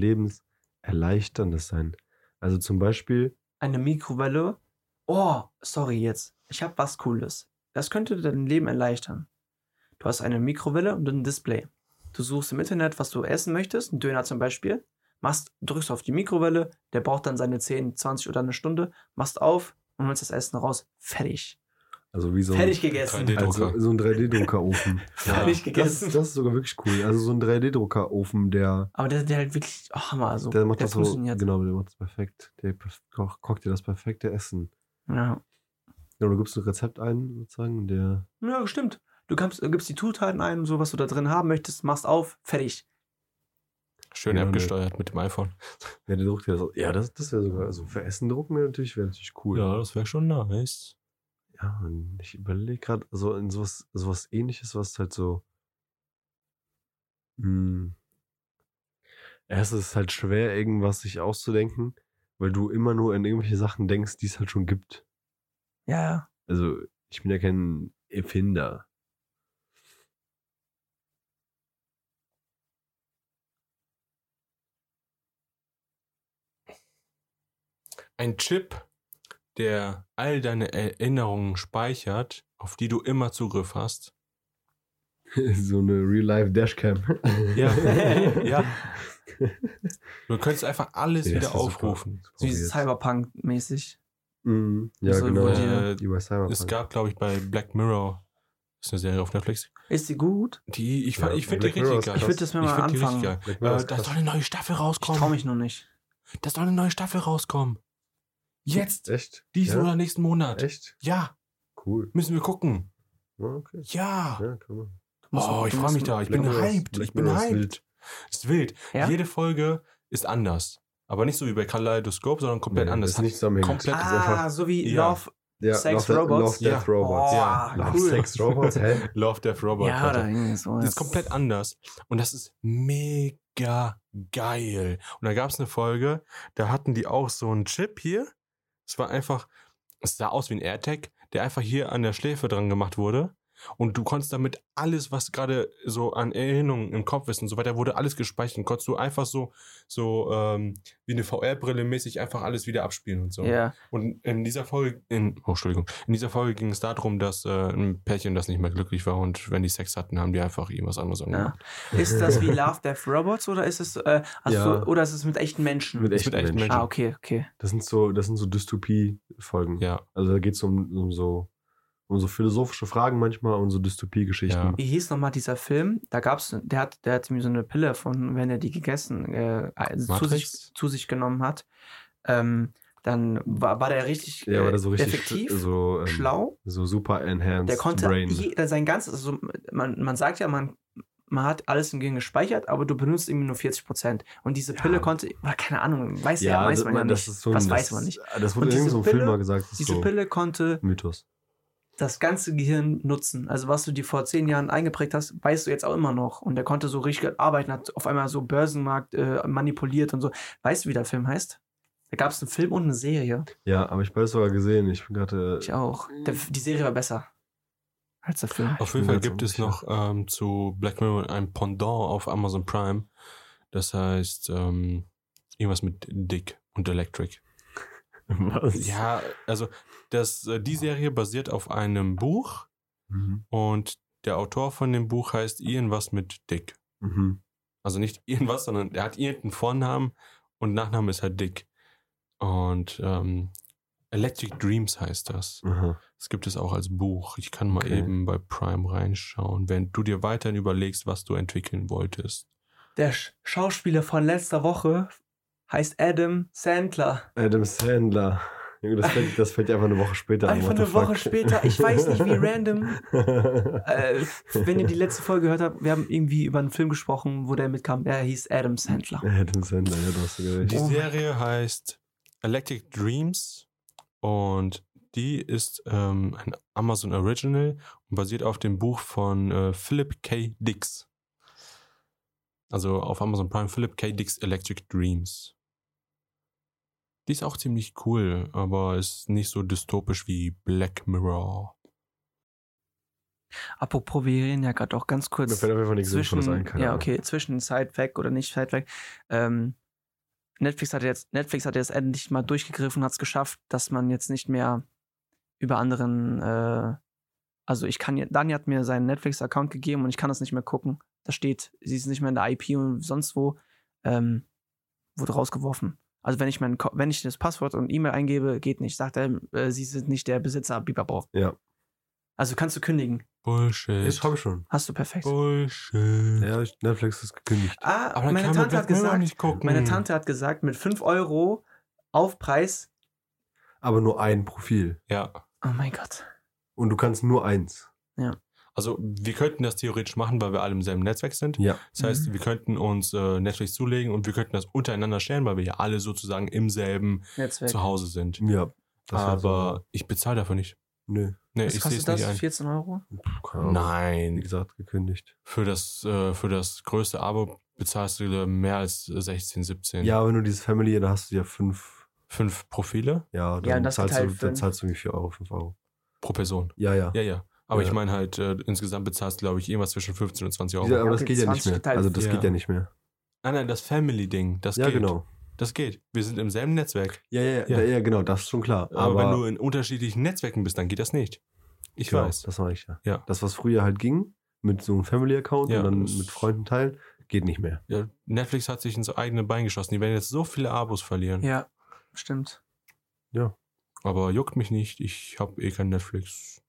lebenserleichterndes sein. Also zum Beispiel, eine Mikrowelle. Oh, sorry jetzt. Ich habe was Cooles. Das könnte dein Leben erleichtern. Du hast eine Mikrowelle und ein Display. Du suchst im Internet, was du essen möchtest, einen Döner zum Beispiel, machst, drückst auf die Mikrowelle, der braucht dann seine 10, 20 oder eine Stunde, machst auf und holst das Essen raus. Fertig. Also wie so ein, Fertig gegessen. 3D. also so ein 3D-Druckerofen. Fertig Das, gegessen. ist- das ist sogar wirklich cool. Also so ein 3D-Druckerofen, der, Aber der, der halt wirklich, oh, Hammer, so. der macht der das so, genau, der macht das perfekt. Der perf- koch- kocht dir das perfekte Essen. Ja. Ja, du gibst ein Rezept ein, sozusagen, der, ja, stimmt. Du kannst, gibst die Zutaten ein, so was du da drin haben möchtest, machst auf, fertig. Schön Ja, ne. abgesteuert mit dem iPhone. ja, der druckt dir das. Ja, das, das wäre sogar, also für Essen drucken wäre natürlich, wäre natürlich cool. Ja, das wäre schon nice. Ja, und ich überlege gerade, also in sowas, sowas ähnliches, was halt so. Hm, erst ist es halt schwer, irgendwas sich auszudenken, weil du immer nur an irgendwelche Sachen denkst, die es halt schon gibt. Ja. Also, ich bin ja kein Erfinder. Ein Chip, der all deine Erinnerungen speichert, auf die du immer Zugriff hast. so eine Real-Life-Dashcam. Ja, ja. Du könntest einfach alles Ja, wieder aufrufen. So jetzt. Cyberpunk-mäßig. Mhm, ja, So, genau. die- die Cyberpunk. Es gab, glaube ich, bei Black Mirror, ist eine Serie auf Netflix, Ist die gut? die, ich, Ja, ich finde die richtig geil. Ich würde das mir Ich mal anfangen. Äh, da soll eine neue Staffel Ich trau rauskommen. mich noch nicht. Da soll eine neue Staffel rauskommen. Jetzt, Echt? diesen ja? oder nächsten Monat. Echt? Ja, Cool. müssen wir gucken. Ja, okay. Ja. Ja, kann man. musst- Oh, ich freue mich da. Ich Black bin Mirror hyped. Black Ich bin Mirror ist hyped. wild. Ist wild. Ja? Jede Folge ist anders. Aber nicht so wie bei Kaleidoskop, sondern komplett Nee, anders. ist nicht komplett Ah, einfach- so wie Ja. Love. Ja, Sex Love, Robots? Love Death Ja. Robots. Oh, Ja. Love cool. Sex Robots, hä? Love Death Robot. Ja, oder irgendwie. Das ist komplett anders. Und das ist mega geil. Und da gab es eine Folge, da hatten die auch so einen Chip hier. Es war einfach, es sah aus wie ein AirTag, der einfach hier an der Schläfe dran gemacht wurde. Und du konntest damit alles, was gerade so an Erinnerungen im Kopf ist und so weiter, wurde alles gespeichert und konntest du einfach so, so ähm, wie eine VR-Brille mäßig einfach alles wieder abspielen und so. Ja. Und in dieser Folge, in, oh, Entschuldigung, in dieser Folge ging es darum, dass äh, ein Pärchen, das nicht mehr glücklich war und wenn die Sex hatten, haben die einfach irgendwas anderes angemacht. Ist das wie Love Death Robots oder ist es äh, hast Ja. du, oder ist es mit echten Menschen? Mit Ist echten mit echten Menschen. Menschen. ah, okay, okay. Das sind so, das sind so Dystopie-Folgen. Ja, Also da geht es um, um so um so philosophische Fragen manchmal und so Dystopie-Geschichten. Ja. Wie hieß nochmal dieser Film? Da gab's, der hat, der hat mir so eine Pille von, wenn er die gegessen, äh, also zu, sich, zu sich genommen hat, ähm, dann war, war der richtig, Ja, aber das so richtig effektiv, so, ähm, schlau. so super enhanced Der konnte Brain. je, sein ganzes, also man, man sagt ja, man, man hat alles im Gehirn gespeichert, aber du benutzt irgendwie nur 40 Prozent. Und diese Pille Ja. konnte, oder keine Ahnung, weiß ja, weiß das- man ja das nicht. ist so ein- Was das, weiß man nicht. Das Und wurde in diese irgendeinem Film Pille- mal gesagt. Das ist Diese so Pille konnte Mythos. Das ganze Gehirn nutzen. Also was du dir vor zehn Jahren eingeprägt hast, weißt du jetzt auch immer noch. Und der konnte so richtig arbeiten, hat auf einmal so Börsenmarkt äh, manipuliert und so. Weißt du, wie der Film heißt? Da gab es einen Film und eine Serie. Ja, aber ich habe es sogar gesehen. Ich bin gerade. Ich auch. Der, die Serie war besser als der Film. auf jeden Fall gibt es noch ähm, zu Black Mirror ein Pendant auf Amazon Prime. Das heißt, ähm, irgendwas mit Dick und Electric. Was? Ja, also das, äh, die Serie basiert auf einem Buch Mhm. und der Autor von dem Buch heißt irgendwas mit Dick. Mhm. Also nicht irgendwas, sondern er hat irgendeinen Vornamen und Nachname ist halt Dick. Und ähm, Electric Dreams heißt das. Aha. Das gibt es auch als Buch. Ich kann mal Okay. eben bei Prime reinschauen, wenn du dir weiterhin überlegst, was du entwickeln wolltest. Der Sch Schauspieler von letzter Woche heißt Adam Sandler. Adam Sandler. Junge, Das fällt, das fällt dir einfach eine Woche später an. Einfach eine Woche fuck. später. Ich weiß nicht, wie random. Äh, wenn ihr die letzte Folge gehört habt, wir haben irgendwie über einen Film gesprochen, wo der mitkam. Er hieß Adam Sandler. Adam Sandler, ja, du hast ja Die recht. Oh mein Serie heißt Electric Dreams und die ist ähm, ein Amazon Original und basiert auf dem Buch von äh, Philip K. Dix. Also auf Amazon Prime Philip K. Dix Electric Dreams. Die ist auch ziemlich cool, aber ist nicht so dystopisch wie Black Mirror. Apropos, wir reden ja gerade auch ganz Mir kurz fällt auf jeden Fall nichts zwischen, Sinnvolles ein. keine ja, okay, zwischen Sidefact oder nicht Sidefact. Ähm, Netflix hat jetzt, Netflix hat jetzt endlich mal durchgegriffen und hat es geschafft, dass man jetzt nicht mehr über anderen, äh, also ich kann, jetzt- Dani hat mir seinen Netflix-Account gegeben und ich kann das nicht mehr gucken. Da steht, sie ist nicht mehr in der IP und sonst wo, ähm, wurde rausgeworfen. Also wenn ich mein, wenn ich das Passwort und E-Mail eingebe, geht nicht. Sagt er, äh, sie sind nicht der Besitzer, Bibabo. Ja. Also kannst du kündigen. Bullshit. Ich habe schon. Hast du perfekt. Bullshit. Ja, ich, Netflix ist gekündigt. Ah, Aber meine Tante hat gesagt, nicht gucken. meine Tante hat gesagt, mit 5 Euro Aufpreis. Aber nur ein Profil. Ja. Oh mein Gott. Und du kannst nur eins. Also wir könnten das theoretisch machen, weil wir alle im selben Netzwerk sind. Ja. Das heißt, Mhm. wir könnten uns äh, Netflix zulegen und wir könnten das untereinander stellen, weil wir ja alle sozusagen im selben Netzwerk. zu Hause sind. Ja. Das wär Aber ich bezahle dafür nicht. So, nö. Nee, Was ich sehe kostet das? nicht ein. 14 Euro? Puh, keine Ahnung. Wie Nein. gesagt, gekündigt. Für das, äh, für das größte Abo bezahlst du äh, mehr als 16, 17. Ja, wenn du dieses Family, da hast du ja fünf. Fünf Profile Ja, dann, Ja, zahlst, du, geteilt dann fünf. zahlst du wie 4 Euro, 5 Euro. pro Person. Ja, ja. Ja, ja. Aber Ja. ich meine halt, äh, insgesamt bezahlst du, glaube ich, irgendwas zwischen 15 und 20 Euro. Dieser, aber Ja, das okay, geht ja nicht 20 mehr. Also das Ja. geht ja nicht mehr. Nein, nein, das Family-Ding, das ja, geht. genau. Das geht. Wir sind im selben Netzwerk. Ja, ja, Ja. ja. ja, genau, das ist schon klar. Aber, Aber, wenn du in unterschiedlichen Netzwerken bist, dann geht das nicht. Ich genau, weiß. Das war ich ja. Ja. Das, was früher halt ging, mit so einem Family-Account Ja, und dann mit Freunden teilen, geht nicht mehr. Ja, Netflix hat sich ins eigene Bein geschossen. Die werden jetzt so viele Abos verlieren. Ja, stimmt. Aber juckt mich nicht. Ich habe eh kein Netflix.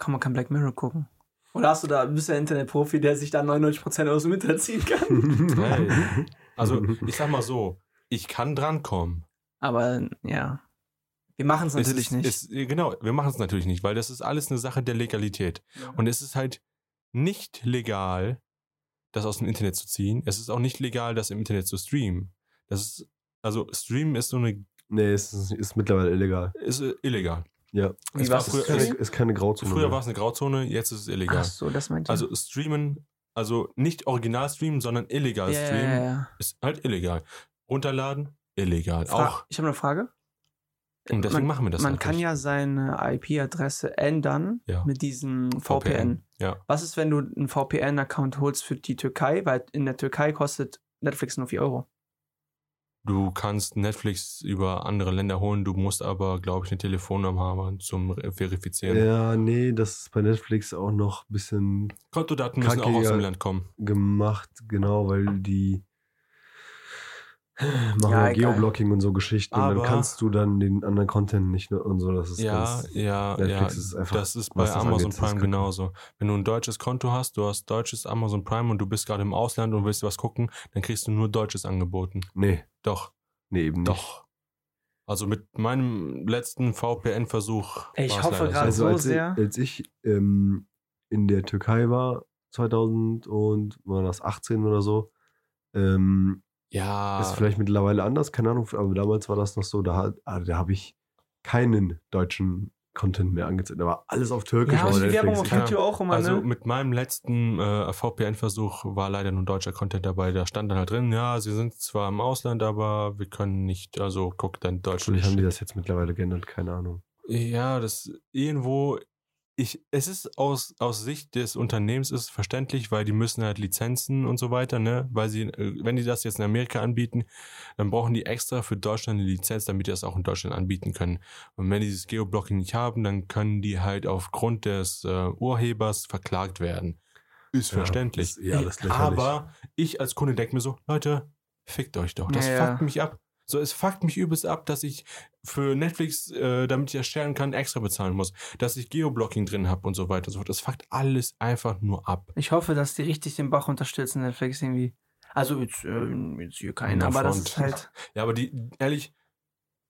Kann man kein Black Mirror gucken? Oder hast du da, bist du ein Internetprofi, der sich da 99% aus dem Internet ziehen kann? Hey. Also, ich sag mal so, ich kann drankommen. Aber ja. Wir machen es Es natürlich nicht. Ist, genau, wir machen es natürlich nicht, weil das ist alles eine Sache der Legalität. Und es ist halt nicht legal, das aus dem Internet zu ziehen. Es ist auch nicht legal, das im Internet zu streamen. Das ist, also streamen ist so eine, nee, es ist, ist mittlerweile illegal. ist äh, illegal. Ja. Wie, es war früher, Ist keine, Streaming? ist keine Grauzone. früher war es eine Grauzone, jetzt ist es illegal. Ach so, das meint ihr. Also streamen, also nicht original streamen, sondern illegal ja, streamen, ja, ja. ist halt illegal. Runterladen, illegal. Fra Auch, ich habe eine Frage. Und deswegen man, machen wir das Man halt kann nicht. ja seine IP-Adresse ändern Ja. mit diesem VPN. Ja. Was ist, wenn du einen VPN-Account holst für die Türkei? Weil in der Türkei kostet Netflix nur 4 Euro. Du kannst Netflix über andere Länder holen, du musst aber, glaube ich, eine Telefonnummer haben zum Re- Verifizieren. Ja, nee, das ist bei Netflix auch noch ein bisschen Kontodaten müssen auch aus dem Land kommen. gemacht, genau, weil die machen Ja, egal. Geoblocking und so Geschichten und Aber- dann kannst du dann den anderen Content nicht und so, das ist Ja, ganz, ja, Netflix ja. ist einfach, das ist bei das Amazon angeht, Prime genauso. Wenn du ein deutsches Konto hast, du hast deutsches Amazon Prime und du bist gerade im Ausland und willst was gucken, dann kriegst du nur deutsches angeboten. Nee, Doch, nee, eben nicht. doch. Also mit meinem letzten VPN-Versuch. Ich hoffe gerade Also so als, sehr. Ich, als ich ähm, in der Türkei war, 2000 und war das 18 oder so, ähm, Ja. ist vielleicht mittlerweile anders, keine Ahnung, aber damals war das noch so, da, hat- ah, da habe ich keinen deutschen Content mehr angezeigt. Da war alles auf Türkisch. Ja, aber die Werbung auf Ja. YouTube auch immer, Also ne? mit meinem letzten äh, VPN-Versuch war leider nur deutscher Content dabei. Da stand dann halt drin, ja, sie sind zwar im Ausland, aber wir können nicht, also guck dann Deutsch Vielleicht haben die das jetzt mittlerweile geändert, keine Ahnung. Ja, das irgendwo, ich, es ist aus, aus Sicht des Unternehmens ist es verständlich, weil die müssen halt Lizenzen und so weiter, ne? Weil sie, äh, wenn die das jetzt in Amerika anbieten, dann brauchen die extra für Deutschland eine Lizenz, damit die das auch in Deutschland anbieten können. Und wenn die dieses Geoblocking nicht haben, dann können die halt aufgrund des äh, Urhebers verklagt werden. Ist verständlich. ist- ja, das ist. Aber ich als Kunde denke mir so, Leute, fickt euch doch. Das Ja, ja. fuckt mich ab. So, es fuckt mich übelst ab, dass ich für Netflix, äh, damit ich sharen kann, extra bezahlen muss. Dass ich Geoblocking drin habe und so weiter und so fort. Das fuckt alles einfach nur ab. Ich hoffe, dass die richtig den Bach unterstützen, Netflix irgendwie. Also jetzt, ähm, jetzt hier keinen, aber das ist halt. Ja, aber die, ehrlich,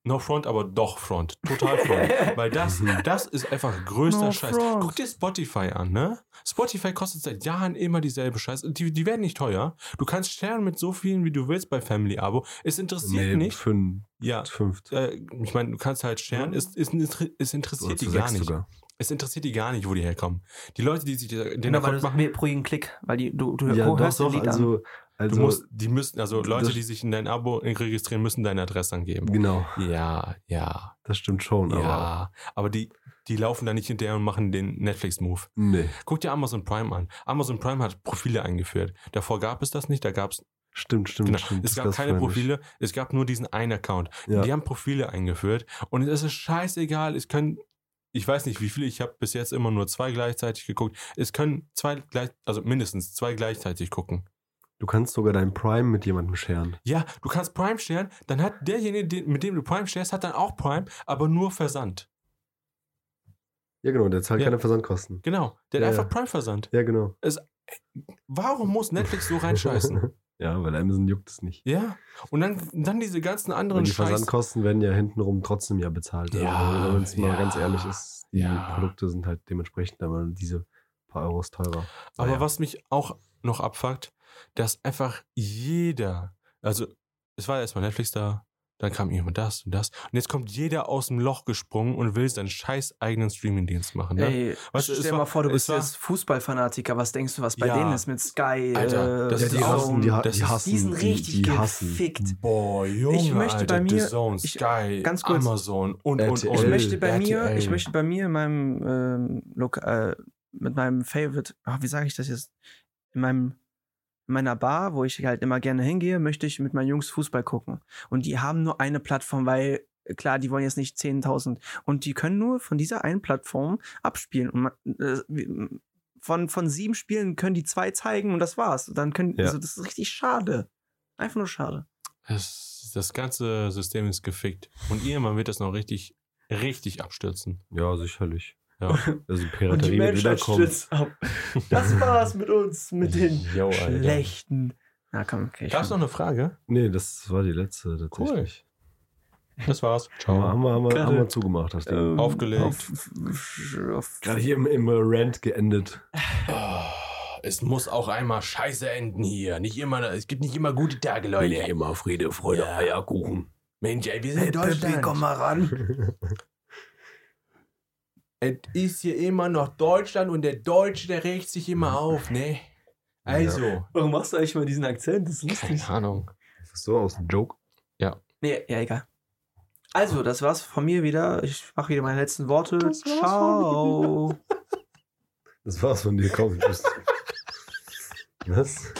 no front, aber doch front. Total front. Weil das, das ist einfach größter No Scheiß. front. Guck dir Spotify an, ne? Spotify kostet seit Jahren immer dieselbe Scheiß. Die, die werden nicht teuer. Du kannst sharen mit so vielen, wie du willst bei Family Abo. Es interessiert Nee, nicht. Fünf, Ja, fünf. äh, ich meine, du kannst halt sharen, es, es, es interessiert die gar nicht. sogar. Es interessiert die gar nicht, wo die herkommen. Die Leute, die sich den Genau, Account machen, mehr pro jeden Klick, weil die, du, du Ja, hörst doch, Lied an. Also, du musst, die müssen, also Leute, die sich in dein Abo registrieren, müssen deine Adresse angeben. genau, Ja, ja, das stimmt schon, aber ja. Aber die, die laufen da nicht hinterher und machen den Netflix-Move. nee, Guck dir Amazon Prime an. Amazon Prime hat Profile eingeführt. Davor gab es das nicht, da gab es stimmt, stimmt, Genau. stimmt. Es gab keine nicht. Profile, es gab nur diesen einen Account. Ja. Die haben Profile eingeführt und es ist scheißegal, es können, ich weiß nicht wie viele, ich habe bis jetzt immer nur zwei gleichzeitig geguckt. Es können zwei gleich, also mindestens zwei gleichzeitig gucken. Du kannst sogar dein Prime mit jemandem scheren. Ja, du kannst Prime sharen, dann hat derjenige, den- mit dem du Prime sharest, hat dann auch Prime, aber nur Versand. Ja, genau, der zahlt Ja. keine Versandkosten. Genau, der Ja, hat einfach ja. Prime-Versand. Ja, genau. Warum muss Netflix so reinscheißen? ja, weil Amazon juckt es nicht. ja, und dann, dann diese ganzen anderen Und die Scheiß. Versandkosten werden ja hintenrum trotzdem ja bezahlt. Ja, also, wenn es mal ganz ehrlich ist, die. Produkte sind halt dementsprechend aber diese paar Euros teurer. Aber was mich auch noch abfuckt, dass einfach jeder, also es war erstmal Netflix da, dann kam irgendwann das und das. Und jetzt kommt jeder aus dem Loch gesprungen und will seinen scheiß eigenen Streamingdienst machen. Ne? Ey, Weißt du, stell dir war- mal vor, du bist war- jetzt Fußballfanatiker. Was denkst du, was bei Ja. denen ist mit Sky? Alter, das äh, ja, ist die auch- hassen, die, das die hassen. die sind richtig die, die hassen. gefickt. Boah, Junge, Ich möchte Alter, bei mir- DAZN, ich- Sky, ganz kurz. Amazon und, und, RTL. und. Ich möchte bei mir, RTL. ich möchte bei mir in meinem ähm, Loka- äh, mit meinem Favorite, ach, wie sage ich das jetzt? In meinem in meiner Bar, wo ich halt immer gerne hingehe, möchte ich mit meinen Jungs Fußball gucken. Und die haben nur eine Plattform, weil äh, klar, die wollen jetzt nicht 10.000 und die können nur von dieser einen Plattform abspielen. Und man, äh, von, von sieben Spielen können die zwei zeigen und das war's. Und dann können, Ja. also das ist richtig schade. Einfach nur schade. Das, das ganze System ist gefickt. Und irgendwann wird das noch richtig, richtig abstürzen. Ja, sicherlich. Ja. Also die Piraterie wird wiederkommen. ab. Das war's mit uns, mit den Yo, schlechten. Na komm, okay. ich- Gab's noch eine Frage? Nee, das war die letzte tatsächlich. Das war's. Ciao. Haben wir, haben, wir, haben wir zugemacht, das Ding. Ähm, Aufgelegt. Auf, auf, Gerade hier im, im Rant geendet. Oh, es muss auch einmal scheiße enden hier. Nicht immer, es gibt nicht immer gute Tage, Leute. immer Friede, Freude, Ja. Eierkuchen. Mensch, ey, wir sind in Deutschland. komm mal ran. Es ist hier immer noch Deutschland und der Deutsche, der regt sich immer auf, ne? Also. Warum machst du eigentlich mal diesen Akzent? Das ist lustig. Keine Ahnung. so aus dem Joke. Nee, ja, egal. Also, das war's von mir wieder. Ich mache wieder meine letzten Worte. Das Ciao. Das war's von dir, komm, tschüss. Was?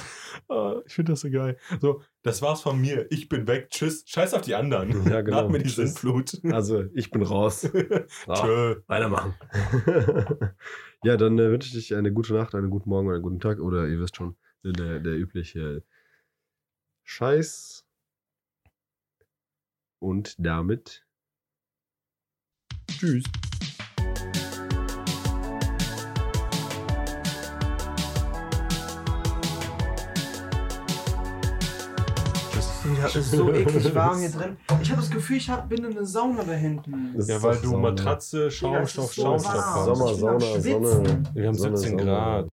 Ah, ich finde das so geil. So, das war's von mir. Ich bin weg. Tschüss. Scheiß auf die anderen. Ja, genau. Nach mir die. Sintflut. Also, ich bin raus. Ah, Tschö. weitermachen. ja, dann äh, wünsche ich dir eine gute Nacht, einen guten Morgen einen guten Tag oder ihr wisst schon, der, der übliche Scheiß. Und damit tschüss. Ja, es ist so eklig warm hier drin. Ich habe das Gefühl, ich hab, bin in einer Sauna da hinten. Das Ja, weil du Sauna. Matratze, Schaumstoff, Schaumstoff hast. Sommer, Sauna. Sonne. Wir haben Sonne, 17 Sonne. Grad.